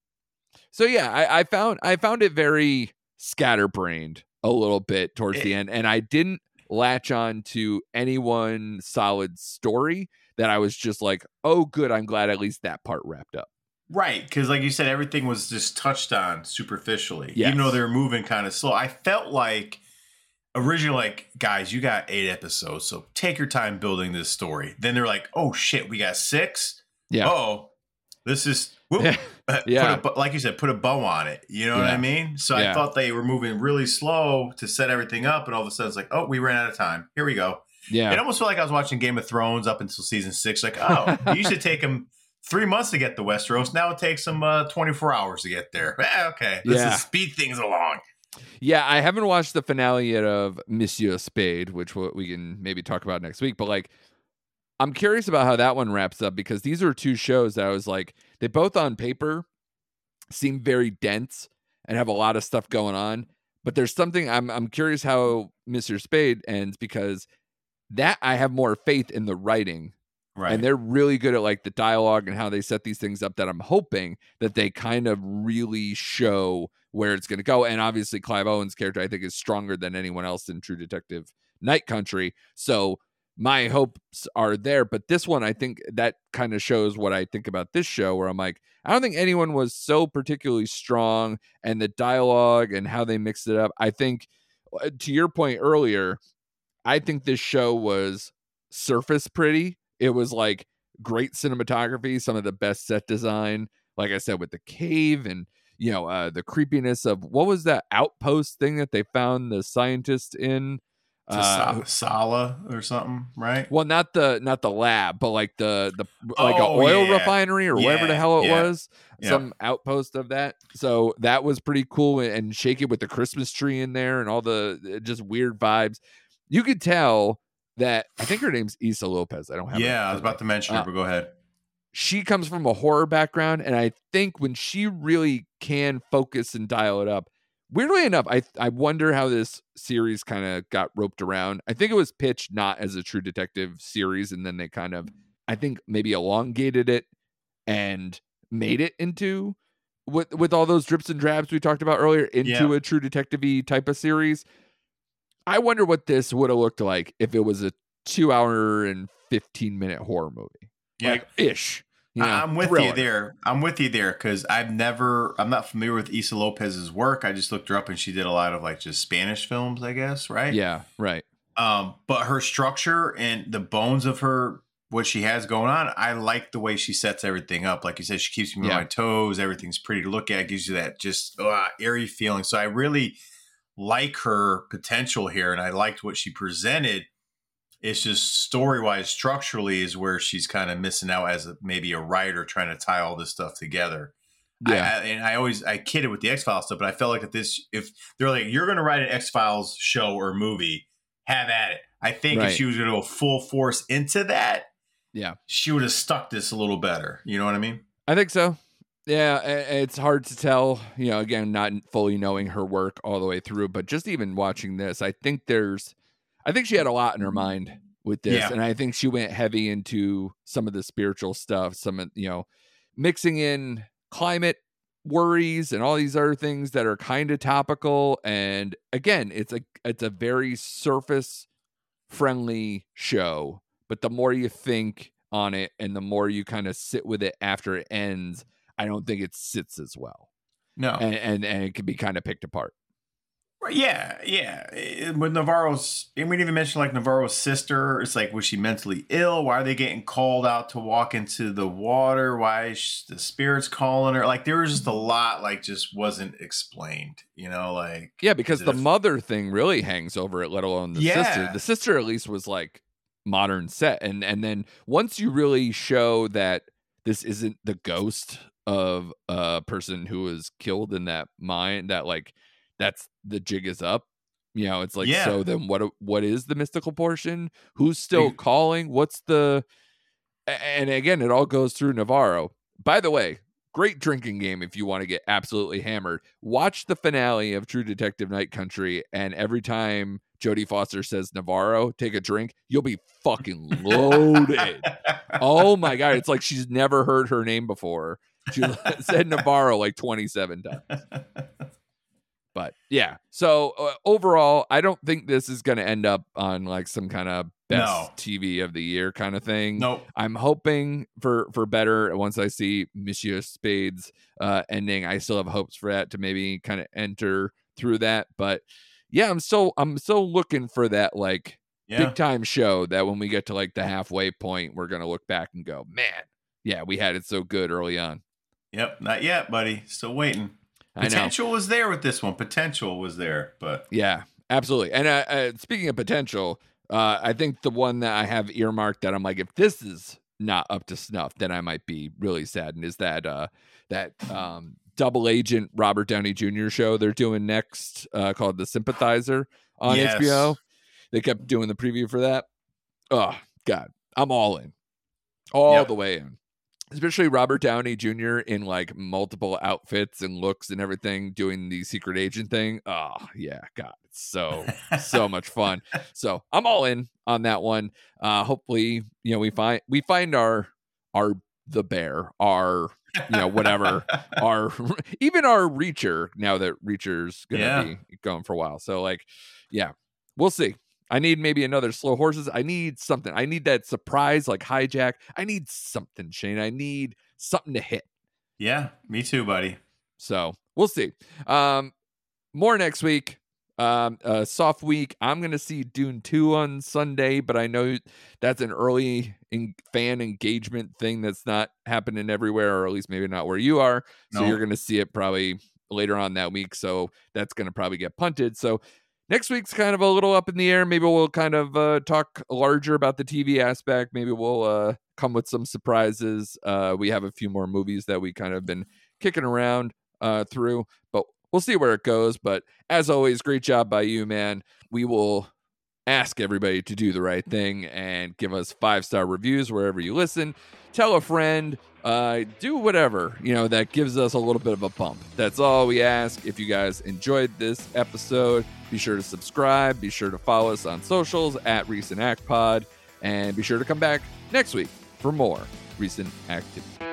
S1: So yeah, I, I found I found it very scatterbrained a little bit towards the end, and I didn't latch on to any one solid story. That I was just like, oh, good. I'm glad at least that part wrapped up.
S2: Right, because like you said, everything was just touched on superficially,
S1: Yes.
S2: even though they were moving kind of slow. I felt like originally, like guys, you got eight episodes, so take your time building this story. Then they're like, oh shit, we got six.
S1: Yeah.
S2: Oh, this is whoop,
S1: Yeah.
S2: Put a, like you said, put a bow on it. You know what I mean? So
S1: Yeah.
S2: I thought they were moving really slow to set everything up, and all of a sudden it's like, oh, we ran out of time. Here we go.
S1: Yeah.
S2: It almost felt like I was watching Game of Thrones up until season six. Like, oh, it used to take them three months to get to Westeros. Now it takes them uh, 24 hours to get there. Eh, okay, let's
S1: Yeah.
S2: just speed things along.
S1: Yeah, I haven't watched the finale yet of Monsieur Spade, which we we can maybe talk about next week. But like, I'm curious about how that one wraps up because these are two shows that I was like, they both on paper seem very dense and have a lot of stuff going on, but there's something I'm I'm curious how Mr. Spade ends because that I have more faith in the writing
S2: Right.
S1: and they're really good at like the dialogue and how they set these things up that I'm hoping that they kind of really show where it's going to go. And obviously, Clive Owen's character I think is stronger than anyone else in True Detective Night Country. So my hopes are there. But this one, I think that kind of shows what I think about this show, where I'm like, I don't think anyone was so particularly strong, and the dialogue and how they mixed it up. I think, uh, to your point earlier, I think this show was surface pretty. It was like great cinematography, some of the best set design, like I said, with the cave and you know uh, the creepiness of what was that outpost thing that they found the scientist in. Uh,
S2: Sala or something, right?
S1: well, not the not the lab, but like the the like a
S2: Oh,
S1: oil
S2: yeah.
S1: refinery or whatever the hell it
S2: yeah,
S1: was,
S2: yeah.
S1: some outpost of that. So that was pretty cool and- shake it with the Christmas tree in there and all the uh, just weird vibes. You could tell that I think her name's Issa Lopez. I don't have.
S2: Yeah, I was about to mention
S1: Uh,
S2: it, but go ahead.
S1: She comes from a horror background, and I think when she really can focus and dial it up. Weirdly enough, I I wonder how this series kind of got roped around. I think it was pitched not as a True Detective series, and then they kind of, I think, maybe elongated it and made it into with with all those drips and drabs we talked about earlier into
S2: Yeah.
S1: a True Detective type of series. I wonder what this would have looked like if it was a two hour and fifteen minute horror movie,
S2: Yeah.
S1: like ish. You know,
S2: I'm with
S1: thriller.
S2: you there. I'm with you there because I've never, I'm not familiar with Issa Lopez's work. I just looked her up and she did a lot of like just Spanish films, I guess, right?
S1: Yeah, right.
S2: Um, but her structure and the bones of her, what she has going on, I like the way she sets everything up. Like you said, she keeps me
S1: Yeah.
S2: on my toes. Everything's pretty to look at, gives you that just uh, airy feeling. So I really like her potential here, and I liked what she presented. It's just story wise, structurally, is where she's kind of missing out as a, maybe a writer trying to tie all this stuff together.
S1: Yeah,
S2: I, and I always I kidded with the X Files stuff, but I felt like if this if they're like you're going to write an X Files show or movie, have at it. I think
S1: Right.
S2: if she was going to go full force into that,
S1: Yeah.
S2: she would have stuck this a little better. You know what I mean?
S1: I think so. Yeah, it's hard to tell. You know, again, not fully knowing her work all the way through, but just even watching this, I think there's, I think she had a lot in her mind with this,
S2: Yeah.
S1: and I think she went heavy into some of the spiritual stuff, some of you know, mixing in climate worries and all these other things that are kind of topical. And again, it's a it's a very surface friendly show, but the more you think on it and the more you kind of sit with it after it ends, I don't think it sits as well.
S2: No,
S1: And and, and it can be kind of picked apart.
S2: Yeah, yeah. Eh, With Navarro's, and we didn't even mention like Navarro's sister. It's like, was she mentally ill? Why are they getting called out to walk into the water? Why is sh- the spirits calling her? Like, there was just a lot, like, just wasn't explained. You know, like,
S1: Yeah, because the
S2: a-
S1: mother thing really hangs over it, let alone the sister. The sister at least was like modern set. And and then once you really show that this isn't the ghost of a person who was killed in that mine, that like that's the jig is up. You know, it's like
S2: Yeah.
S1: so then what what is the mystical portion? Who's still calling? What's the and again it all goes through Navarro. By the way, great drinking game if you want to get absolutely hammered. Watch the finale of True Detective Night Country, and every time Jodie Foster says Navarro, take a drink, you'll be fucking loaded. oh my god, it's like she's never heard her name before. She said Navarro like 27 times. But yeah, so uh, overall, I don't think this is going to end up on like some kind of best
S2: No.
S1: TV of the year kind of thing.
S2: nope.
S1: I'm hoping for for better once I see Monsieur Spade's uh, ending. I still have hopes for that to maybe kind of enter through that, but yeah, I'm still I'm still looking for that like
S2: Yeah.
S1: big time show that when we get to like the halfway point, we're gonna look back and go, man, yeah, we had it so good early on.
S2: Yep. Not yet, buddy. Still waiting. Potential was there with this one. Potential was there, but
S1: Yeah, absolutely. And uh, uh, speaking of potential, uh, I think the one that I have earmarked that I'm like, if this is not up to snuff, then I might be really saddened. Is that uh, that um, double agent Robert Downey Jr. show they're doing next uh, called The Sympathizer on
S2: Yes.
S1: HBO? They kept doing the preview for that. Oh God, I'm all in, all
S2: Yep.
S1: the way in. Especially Robert Downey Jr. in like multiple outfits and looks and everything, doing the secret agent thing. Oh yeah, God, it's so so much fun. So I'm all in on that one. Uh, hopefully, you know, we find we find our our the bear, our you know whatever, our even our reacher now that reacher's gonna
S2: Yeah.
S1: be going for a while. So like, yeah, we'll see. I need maybe another slow horses. I need something. I need that surprise like hijack. I need something, Shane. I need something to hit.
S2: Yeah, me too, buddy.
S1: So we'll see. Um, more next week. Um, uh, soft week. I'm gonna see Dune two on Sunday, but I know that's an early in- fan engagement thing that's not happening everywhere, or at least maybe not where you are. So
S2: No.
S1: you're gonna see it probably later on that week. So that's gonna probably get punted. So next week's kind of a little up in the air. Maybe we'll kind of uh, talk larger about the TV aspect. Maybe we'll uh, come with some surprises. Uh, we have a few more movies that we kind of been kicking around uh, through, but we'll see where it goes. But as always, great job by you, man. We will ask everybody to do the right thing and give us five star reviews wherever you listen. Tell a friend, uh, do whatever, you know, that gives us a little bit of a bump. That's all we ask. If you guys enjoyed this episode, be sure to subscribe. Be sure to follow us on socials at Recent Act Pod. And be sure to come back next week for more recent activity.